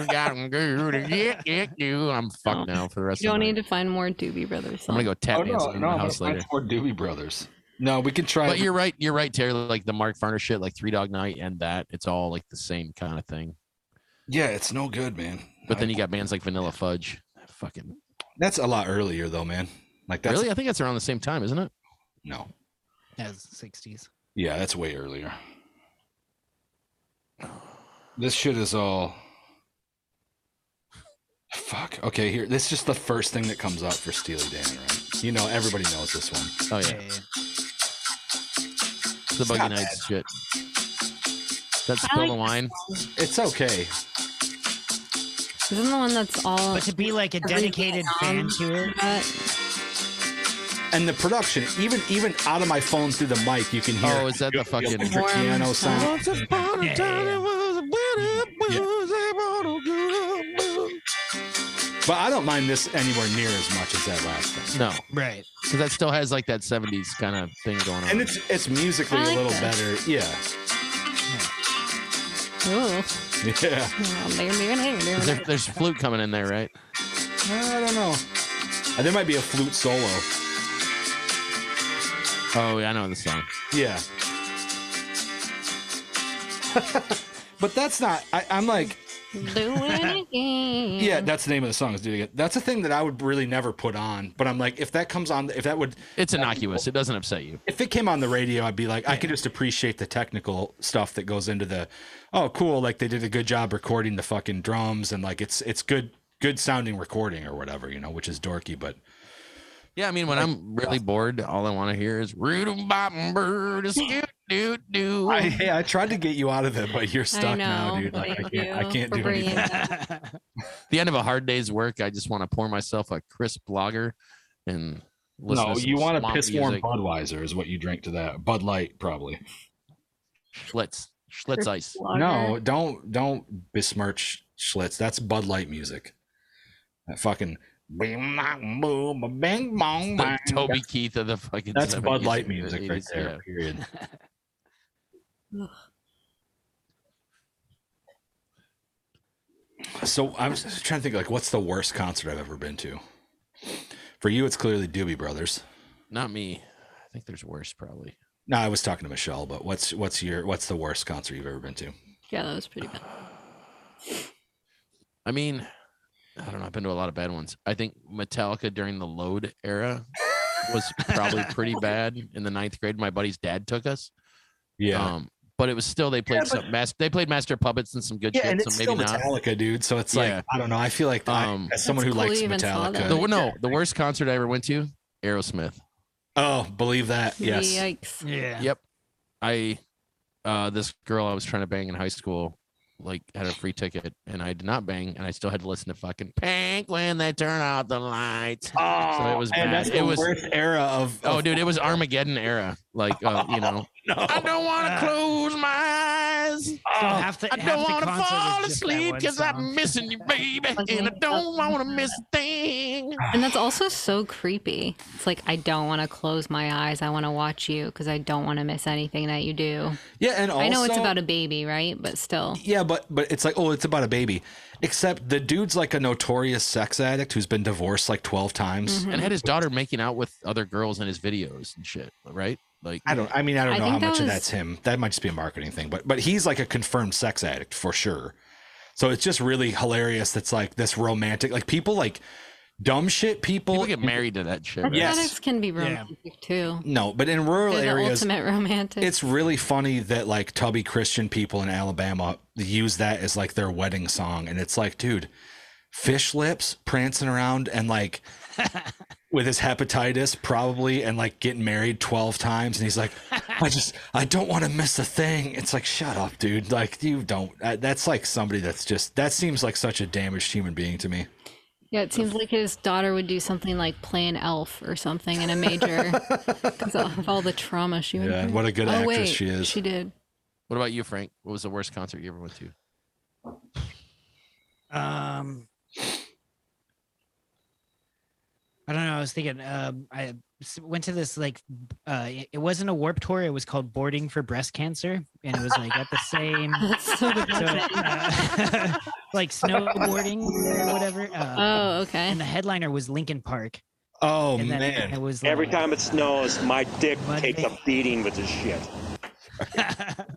you. I'm [laughs] fucked now for the rest of the. You don't the need to find more Doobie Brothers I'm gonna go tap oh, dance in my house later. for Doobie Brothers. No, we can try. But you're right. You're right, Terry. Like the Mark Farner shit, like Three Dog Night and that. It's all like the same kind of thing. yeah, it's no good, man. But then you got bands like Vanilla Fudge. Fucking that's a lot earlier, though, man. Like that's really, I think that's around the same time, isn't it? no. As 60s. Yeah, that's way earlier. This shit is all. Fuck. Okay, here. This is just the first thing that comes up for Steely Dan, right? You know, everybody knows this one. Oh yeah, Yeah, yeah. it's the Buggy not Nights shit. That's I spill the like wine. It's okay. Isn't the one that's all But to be like a dedicated fan to it, that? And the production, even even out of my phone through the mic, you can hear. Oh, is that the fucking- electric piano sound? Once upon a time it was a But I don't mind this anywhere near as much as that last one. No, right? because that still has like that '70s kind of thing going on. And it's it's musically I a like little this. better. Yeah. Ooh. Yeah. [laughs] There, there's flute coming in there, right? I don't know. There might be a flute solo. Oh, yeah, I know the song. Yeah. [laughs] but that's not. I, I'm like, Do it again. yeah, that's the name of the song. Is do it. That's a thing that I would really never put on. But I'm like, if that comes on, if that would, It's innocuous. It doesn't upset you. if it came on the radio, I'd be like, I could just appreciate the technical stuff that goes into the. Oh, cool! Like they did a good job recording the fucking drums, and like it's it's good good sounding recording or whatever, you know, which is dorky, but Yeah, I mean, when I'm really uh, bored, all I want to hear is "Roo bop bird skip doo doo." I, hey, I tried to get you out of it, but you're stuck I now, dude. Like I can't, I can't do anything. [laughs] the end of a hard day's work, I just want to pour myself a crisp lager and listen No, to some you want a piss warm. Budweiser is what you drink to that. Bud Light, probably. Schlitz, Schlitz ice. No, don't don't besmirch Schlitz. That's Bud Light music. That fucking bing bong boom bang bong The bang. Toby Keith of the fucking. That's 70s Bud Light music right there. yeah. Period. [laughs] So I'm just trying to think like what's the worst concert I've ever been to. For you, it's clearly Doobie Brothers. Not me. I think there's worse, probably. No, I was talking to Michelle, but what's what's your what's the worst concert you've ever been to? Yeah, that was pretty bad. [sighs] I mean, I don't know. I've been to a lot of bad ones. I think Metallica during the Load era was probably [laughs] pretty bad in the ninth grade. My buddy's dad took us. Yeah. Um, but it was still they played Yeah, but- some mas- they played Master Puppets and some good yeah, shit. and so it's maybe still not. Metallica, dude. So it's Yeah. like I don't know. I feel like I- Um, as someone who cool likes you even saw Metallica. The no, the worst concert I ever went to, Aerosmith. Oh, believe that. Yes. Yikes. Yeah. Yep. I uh this girl I was trying to bang in high school like had a free ticket and I did not bang and I still had to listen to fucking Pink when they turn out the lights. Oh, So it was and bad. that's It the was- worst era of. Oh dude, it was Armageddon era. Like uh, you [laughs] know, no. I don't want to Ah. close my eyes. So Oh, half the, I don't want to fall just asleep because. I'm missing you, baby, [laughs] and I don't want to miss a thing. And that's also so creepy. It's like I don't want to close my eyes. I want to watch you because I don't want to miss anything that you do. yeah, and also, I know it's about a baby, right? But still. Yeah, but but it's like oh, it's about a baby. Except the dude's like a notorious sex addict who's been divorced like twelve times. Mhm. And had his daughter making out with other girls in his videos and shit, right? Like I don't. I mean, I don't I know how think that much of that's him. That might just be a marketing thing. But but he's like a confirmed sex addict for sure. So it's just really hilarious. That's like this romantic. Like people like dumb shit. People. people get married to that shit. Right? Yes. Aesthetics can be romantic too. no, but in rural They're the areas, ultimate romantic. it's really funny that like tubby Christian people in Alabama use that as like their wedding song, and it's like, dude, fish lips prancing around and like with his hepatitis probably and like getting married 12 times and he's like i just i don't want to miss a thing it's like shut up dude like you don't uh, that's like somebody that's just that seems like such a damaged human being to me yeah, it seems like his daughter would do something like play an elf or something in a major [laughs] because of all the trauma she went Yeah, through. what a good oh, actress wait, she is. She did. What about you, Frank? What was the worst concert you ever went to? Um, I don't know. I was thinking. Um, I s- went to this like. Uh, it- it wasn't a warp tour. It was called Boarding for Breast Cancer, and it was like at the [laughs] same. So so, uh, [laughs] like snowboarding or whatever. Uh, Oh, okay. and the headliner was Linkin Park. oh and man it was Every like- time it snows, my dick Mud takes a beating with this shit. [laughs]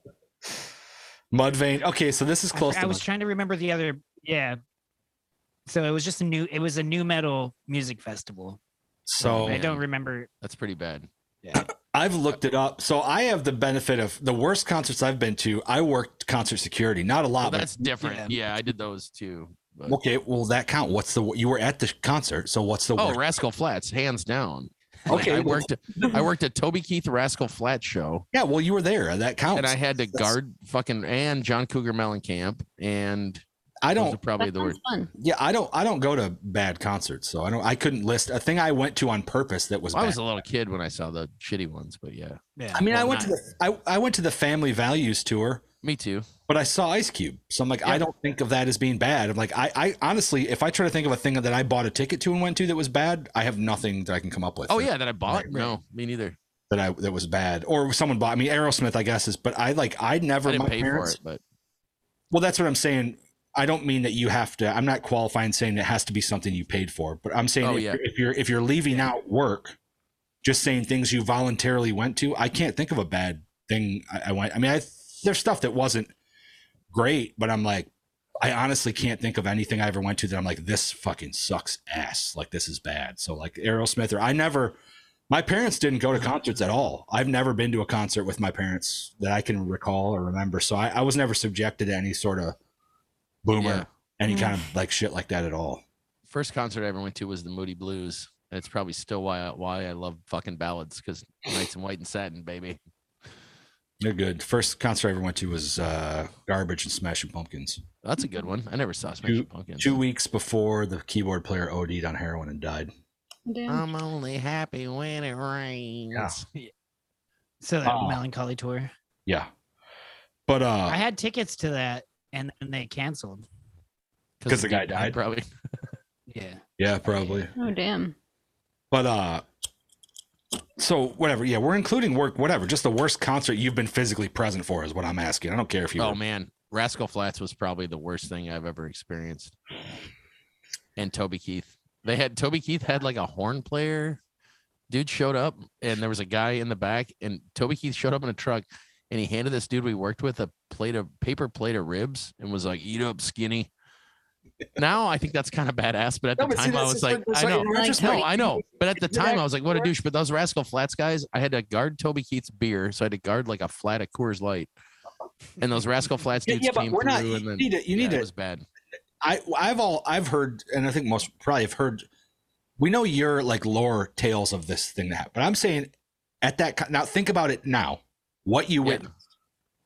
mudvayne okay so this is close I to was trying to remember the other. Yeah. So it was just a new. It was a new metal music festival. so um, I don't remember. That's pretty bad. Yeah I've looked it up. So I have the benefit of the worst concerts I've been to. I worked concert security, not a lot, Well, but that's different. yeah. Yeah. I did those too. But... okay. Well, that count. What's the you were at the concert? So what's the Oh, worst? Rascal Flatts, hands down. Like, Okay, I well- worked. I worked at Toby Keith Rascal Flatts show, Yeah, well, you were there. That counts. and I had to That's- guard fucking and John Cougar Mellencamp, and I don't. are probably the sounds worst. fun. Yeah, I don't. I don't go to bad concerts, so I don't. I couldn't list a thing I went to on purpose that was. I bad. was a little kid when I saw the shitty ones, but yeah, Yeah. I mean, I well, went to the. I, I went to the Family Values tour, me too. but I saw Ice Cube, so I'm like, I don't think of that as being bad. I'm like, I, I honestly, if I try to think of a thing that I bought a ticket to and went to that was bad, I have nothing that I can come up with. Oh that- yeah, that I bought. Right, No, me neither. that I that was bad, or someone bought. I mean, Aerosmith, I guess is, but I like, I never. I didn't my pay parents, for it, but Well, that's what I'm saying. I don't mean that you have to. I'm not qualifying saying it has to be something you paid for, but I'm saying Oh, if, yeah. you're, if you're if you're leaving out work, just saying things you voluntarily went to. I can't think of a bad thing I, I went. I mean, I there's stuff that wasn't great, but I'm like, I honestly can't think of anything I ever went to that I'm like, this fucking sucks ass. Like this is bad. So like Aerosmith, or I never. My parents didn't go to concerts at all. I've never been to a concert with my parents that I can recall or remember. So I, I was never subjected to any sort of boomer, Yeah. any Mm. kind of like shit like that at all. first concert I ever went to was the Moody Blues. And it's probably still why I, why I love fucking ballads because Nights in White and Satin, baby. They're good. First concert I ever went to was uh, Garbage and Smashing Pumpkins. That's a good one. I never saw Smashing Pumpkins. Two weeks before the keyboard player OD'd on heroin and died. I'm only happy when it rains. Yeah. So that Oh. melancholy tour. Yeah. But uh I had tickets to that, and then they canceled because the guy died? Probably. [laughs] Yeah. yeah, probably. oh damn. But uh so whatever, yeah, we're including work, whatever. Just the worst concert you've been physically present for is what I'm asking. I don't care if you Oh were- man, Rascal Flatts was probably the worst thing I've ever experienced. And Toby Keith, they had Toby Keith had like a horn player. Dude showed up, and there was a guy in the back, and Toby Keith showed up in a truck, and he handed this dude we worked with a plate of paper plate of ribs, and was like, "Eat up, skinny." now I think that's kind of badass, but at No, the but see, time I was like, like- I know, Like retrospect, no, I know, but at the time. I was like, what a douche. But those Rascal Flatts guys, I had to guard Toby Keith's beer, so I had to guard like a flat of Coors Light, and those Rascal Flatts [laughs] dudes yeah, but came through, not. and You then need to. You yeah, need it to. was bad. I I've all I've heard, and I think most probably have heard. We know your like lore tales of this thing that, happened, but I'm saying at that now think about it now. What you Yeah. witnessed.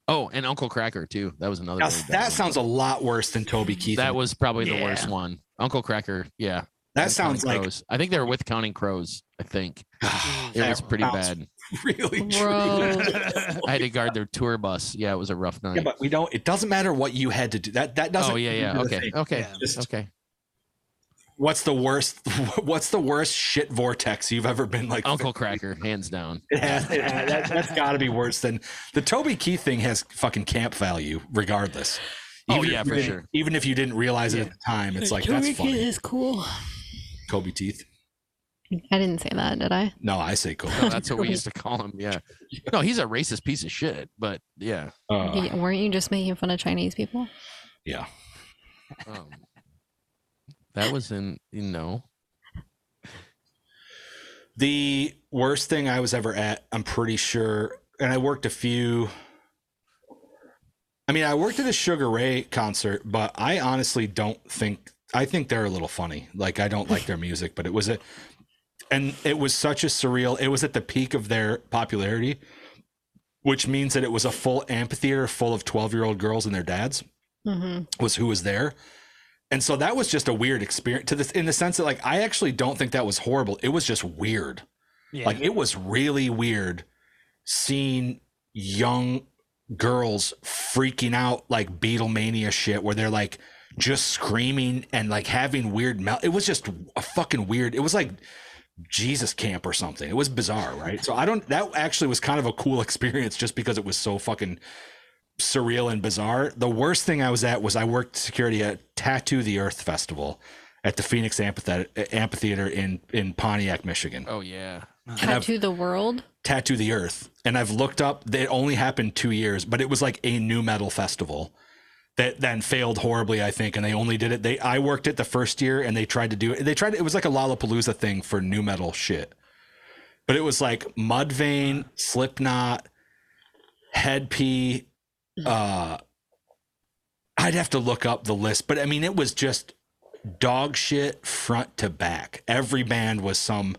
Oh, and Uncle Kracker too. That was another. Now, really that one. sounds a lot worse than Toby Keith. That was probably the worst one. Uncle Kracker, yeah. that and sounds Counting like Crows. I think they were with Counting Crows. I think [sighs] it was pretty bad. really true. [laughs] I had to guard their tour bus. Yeah, it was a rough night. Yeah, but we don't. It doesn't matter what you had to do. That that doesn't. oh yeah, yeah. do Okay, thing. okay, Yeah. Just- okay. What's the worst? [laughs] What's the worst shit vortex you've ever been like? Uncle Kracker, hands down. It has, it has, that, that's got to be worse than the Toby Keith thing. Has fucking camp value, regardless. Oh, yeah, for sure. Even if you didn't realize it at the time, it's like that's funny. is cool. Kobe teeth. I didn't say that, did I? No, I say Kobe. No, that's what we used to call him. Yeah. No, he's a racist piece of shit. But yeah. Uh, Yeah, weren't you just making fun of Chinese people? yeah. Um, that was in you know. The worst thing I was ever at, I'm pretty sure, and I worked a few. I mean, I worked at a Sugar Ray concert, but I honestly don't think I think they're a little funny. Like I don't like their music, but it was a and it was such a surreal. It was at the peak of their popularity, which means that it was a full amphitheater full of 12-year-old girls and their dads Mm-hmm. was who was there. And so that was just a weird experience to this in the sense that like I actually don't think that was horrible. It was just weird. Yeah. Like it was really weird seeing young girls freaking out like Beatlemania shit where they're like just screaming and like having weird mel- it was just a fucking weird it was like Jesus camp or something. It was bizarre, right? So I don't that actually was kind of a cool [laughs] experience just because it was so fucking surreal and bizarre. The worst thing I was at was I worked security at Tattoo the Earth Festival at the Phoenix Amphitheater, Amphitheater in in Pontiac, Michigan. Oh yeah. And I've- Tattoo the world. Tattoo the Earth. And I've looked up, it only happened two years, but it was like a new metal festival that then failed horribly, I think. And they only did it. They I worked it the first year and they tried to do it. They tried it was like a Lollapalooza thing for new metal shit. But it was like Mudvayne, Slipknot, Head P, uh I'd have to look up the list, but I mean it was just dog shit front to back. Every band was some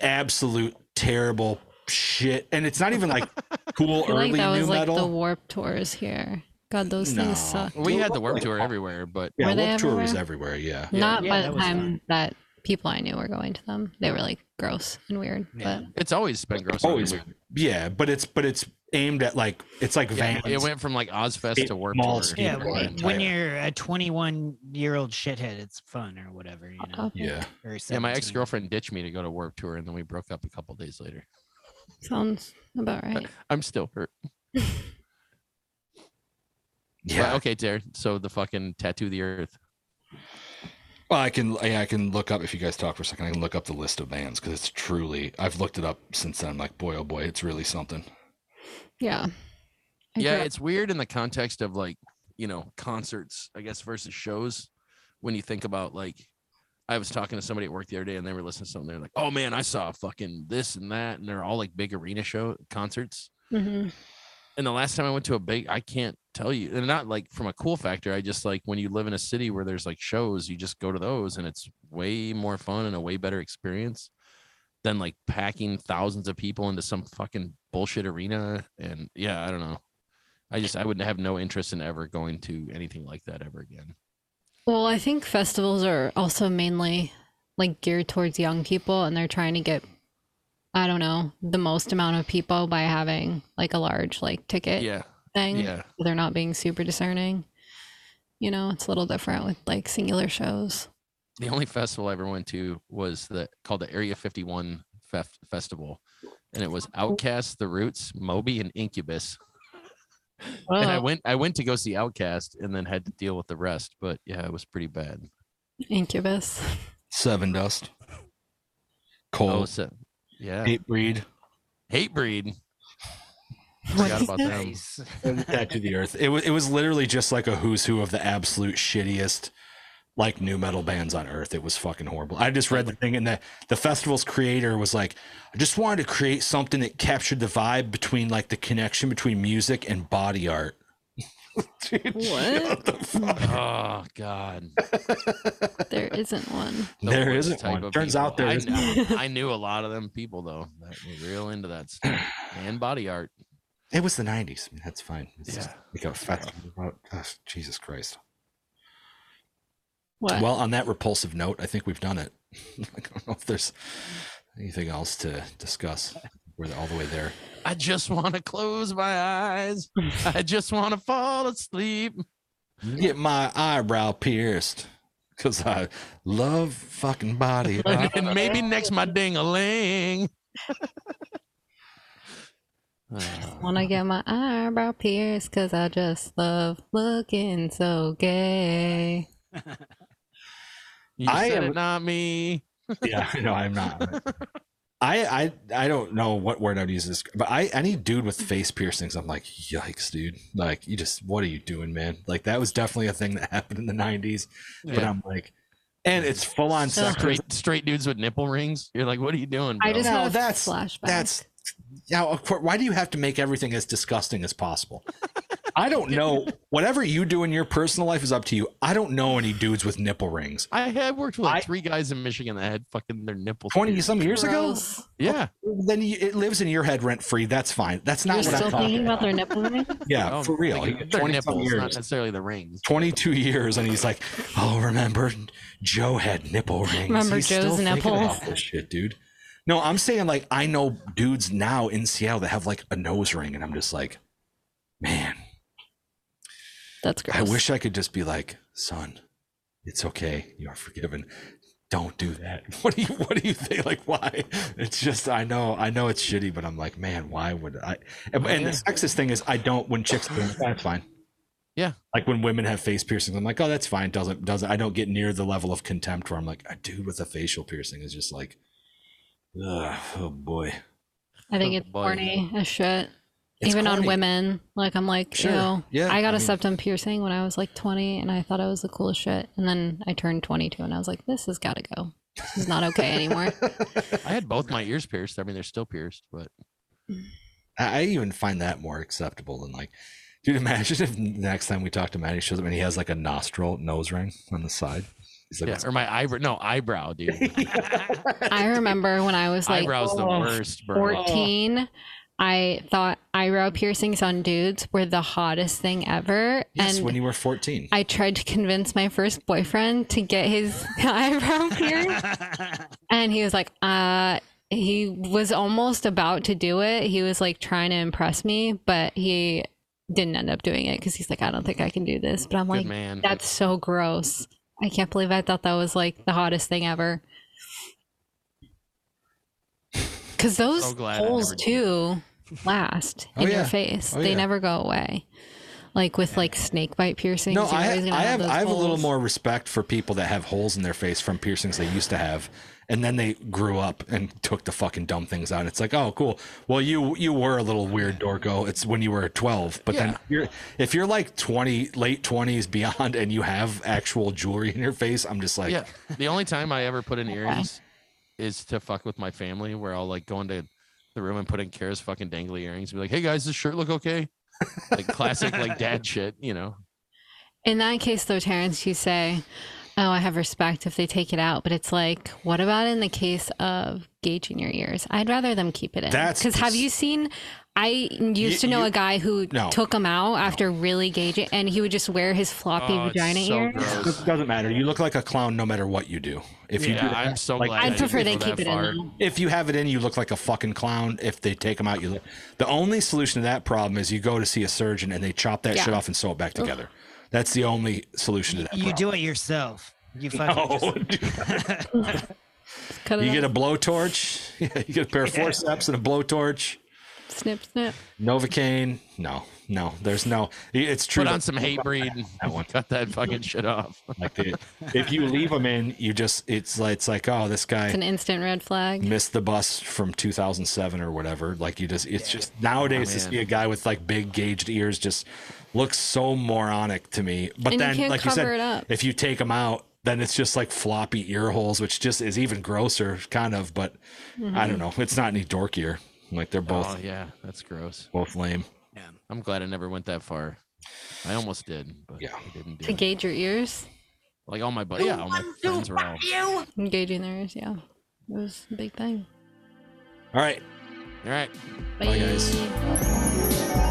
absolute terrible shit, and it's not even like [laughs] cool I feel early like that new was like metal. the warp tours here. God, those No. things suck. We had the warp tour everywhere, but yeah, Were they Warped Tour was everywhere? everywhere. Yeah, Not Yeah, by that the time fun. that people I knew were going to them. They were like gross and weird. Yeah. it's always been gross. always. Yeah, but it's but it's aimed at like it's like Yeah, Vans. it went from like Ozzfest Eight to Warp mall Tour. scheme. yeah, Yeah, when, when you're a 21 year old shithead, it's fun or whatever, you know. Yeah, Yeah, my ex girlfriend ditched me to go to Warp Tour, and then we broke up a couple days later. Sounds about right. I'm still hurt. [laughs] yeah. But, okay, Jared. So the fucking tattoo the earth. Well, I can yeah, I can look up if you guys talk for a second. I can look up the list of bands because it's truly I've looked it up since then. I'm like, boy, oh boy, it's really something. Yeah. I yeah, it's weird in the context of like you know concerts, I guess, versus shows. When you think about like, I was talking to somebody at work the other day, and they were listening to something. They're like, "Oh man, I saw fucking this and that," and they're all like big arena show concerts. Mhm. And the last time I went to a big, I can't tell you, and not like from a cool factor. I just like when you live in a city where there's like shows, you just go to those, and it's way more fun and a way better experience than like packing thousands of people into some fucking bullshit arena. And yeah, I don't know. I just I would have no interest in ever going to anything like that ever again. Well, I think festivals are also mainly like geared towards young people and they're trying to get I don't know, the most amount of people by having like a large like ticket Yeah, thing. yeah. They're not being super discerning. You know, it's a little different with like singular shows. The only festival I ever went to was the called the Area 51 Fef- Festival, and it was oh. OutKast, The Roots, Moby, and Incubus. and I Oh, went I went to go see OutKast and then had to deal with the rest. But yeah, it was pretty bad. Incubus. Sevendust, Oh, so, yeah, Hatebreed, hate breed. What Forgot about that? them. Nice. and Tattoo the Earth. It was it was literally just like a who's who of the absolute shittiest like new metal bands on earth. It was fucking horrible. I just read the thing and the the festival's creator was like, I just wanted to create something that captured the vibe between like the connection between music and body art. [laughs] Dude, What? shut the fuck Oh God. [laughs] There isn't one. The There worst isn't type one. of Turns people. out there I, isn't kn- I knew a lot of them people though that were real into that stuff and body art. It was the '90s. I mean, that's fine. It's just Yeah. like a festival about gosh, oh, Jesus Christ. What? Well, on that repulsive note, I think we've done it. [laughs] I don't know if there's anything else to discuss. We're all the way there. I just want to close my eyes. I just want to fall asleep. Get my eyebrow pierced because I love fucking body. [laughs] and maybe next my ding a ling. Uh, wanna get my eyebrow pierced because I just love looking so gay. [laughs] you I said am- it, not me. yeah, I know I'm not. [laughs] I I I don't know what word I'd use this, but I any dude with face piercings, I'm like, yikes, dude! Like, you just what are you doing, man? Like that was definitely a thing that [laughs] happened in the '90s. But I'm like, and it's full on So- Straight straight dudes with nipple rings. You're like, what are you doing? I bro? just No, have that's- flashbacks. That's yeah. Of course, why do you have to make everything as disgusting as possible? I don't know. Whatever you do in your personal life is up to you. I don't know any dudes with nipple rings. I have worked with like I- three guys in Michigan that had fucking their nipples. Twenty pierced. some years ago. Gross. Yeah. Oh, then you, it lives in your head rent free. That's fine. That's not You're what still I'm talking thinking about. about their nipple ring? [laughs] Yeah, Oh, for real. like, 20 some nipples, not necessarily the rings. 22 years and he's like, "Oh, remember Joe had nipple rings." Remember He's Joe's still thinking nipples? about This shit, dude. No, I'm saying like I know dudes now in Seattle that have like a nose ring, and I'm just like, man, That's great. I wish I could just be like, son, it's okay, you are forgiven. Don't do that. [laughs] What do you What do you think? Like, why? It's just I know I know it's shitty, but I'm like, man, why would I? And, and the sexist thing is, I don't when chicks that's fine. Yeah. Like when women have face piercings, I'm like, oh, that's fine. Doesn't doesn't I don't get near the level of contempt where I'm like, a dude with a facial piercing is just like, ugh, oh boy. I think Oh, it's boy. corny as shit. It's Even on women. Like I'm like, Sure. ew. Yeah, I got I a mean- septum piercing when I was like 20 and I thought I was the coolest shit. And then I turned 22 and I was like, this has got to go. This is not okay anymore. [laughs] I had both my ears pierced. I mean, they're still pierced, but I, I even find that more acceptable than like, dude. Imagine if next time we talk to Matt, he shows up and he has like a nostril nose ring on the side. He's like, yeah, or my eyebrow. No, eyebrow, dude. [laughs] I remember when I was like Eyebrow's the worst, bro. 14, I thought eyebrow piercings on dudes were the hottest thing ever. yes, and when you were 14. I tried to convince my first boyfriend to get his [laughs] eyebrow pierced. [laughs] And he was like, uh, he was almost about to do it. He was like trying to impress me, but he didn't end up doing it because he's like, I don't think I can do this. But I'm Good like, man. that's so gross. I can't believe I thought that was like the hottest thing ever. [laughs] Because those So holes too last Oh, in yeah. your face. Oh, they yeah. never go away. Like with like snake bite piercings. No, I, always I have those I have a little more respect for people that have holes in their face from piercings they used to have, and then they grew up and took the fucking dumb things out. It's like, oh, cool. Well, you you were a little weird, Dorco. It's when you were twelve, but then you're if you're like twenty, late twenties, beyond, and you have actual jewelry in your face, I'm just like, yeah. The only time I ever put in earrings is to fuck with my family, where I'll like go into the room and put in Kara's fucking dangly earrings and be like, hey guys, this shirt look okay? Like classic like dad [laughs] shit, you know. In that case, though, Terrence, you say, "Oh, I have respect if they take it out," but it's like, what about in the case of gauging your ears? I'd rather them keep it in. That's because have you seen? I used You- to know you- a guy who No. took them out after really gauging, and he would just wear his floppy Oh, vagina so ears. gross. it doesn't matter. You look like a clown no matter what you do. If you yeah, do that, I'm so like, glad. I I'd prefer they keep it far. in. if you have it in, you look like a fucking clown. If they take them out, you look. The only solution to that problem is you go to see a surgeon and they chop that Yeah. shit off and sew it back together. That's the only solution to that. You problem. do it yourself. You [laughs] fucking No, just- dude. [laughs] Cut it You get a blowtorch. [laughs] Yeah, you get a pair of forceps and a blowtorch. snip, snip. Novocaine. No, no. There's no. It's true. Put on some Hatebreed and That one. cut that fucking shit off. Like the, if you leave them in, you just it's like it's like oh this guy It's an instant red flag. missed the bus from 2007 or whatever. Like you just, it's just nowadays to man. see a guy with like big gauged ears just looks so moronic to me. But And then, can't like you said, if you take them out, then it's just like floppy ear holes, which just is even grosser, kind of. But I don't know. It's not any dorkier. Like they're both Oh yeah, that's gross. both lame. Yeah, I'm glad I never went that far. I almost did, but Yeah. I didn't do To it. gauge your ears, Like all my buddies, yeah, all my friends were all. gauging their ears, yeah, it was a big thing. All right. All right. Bye, guys. Bye.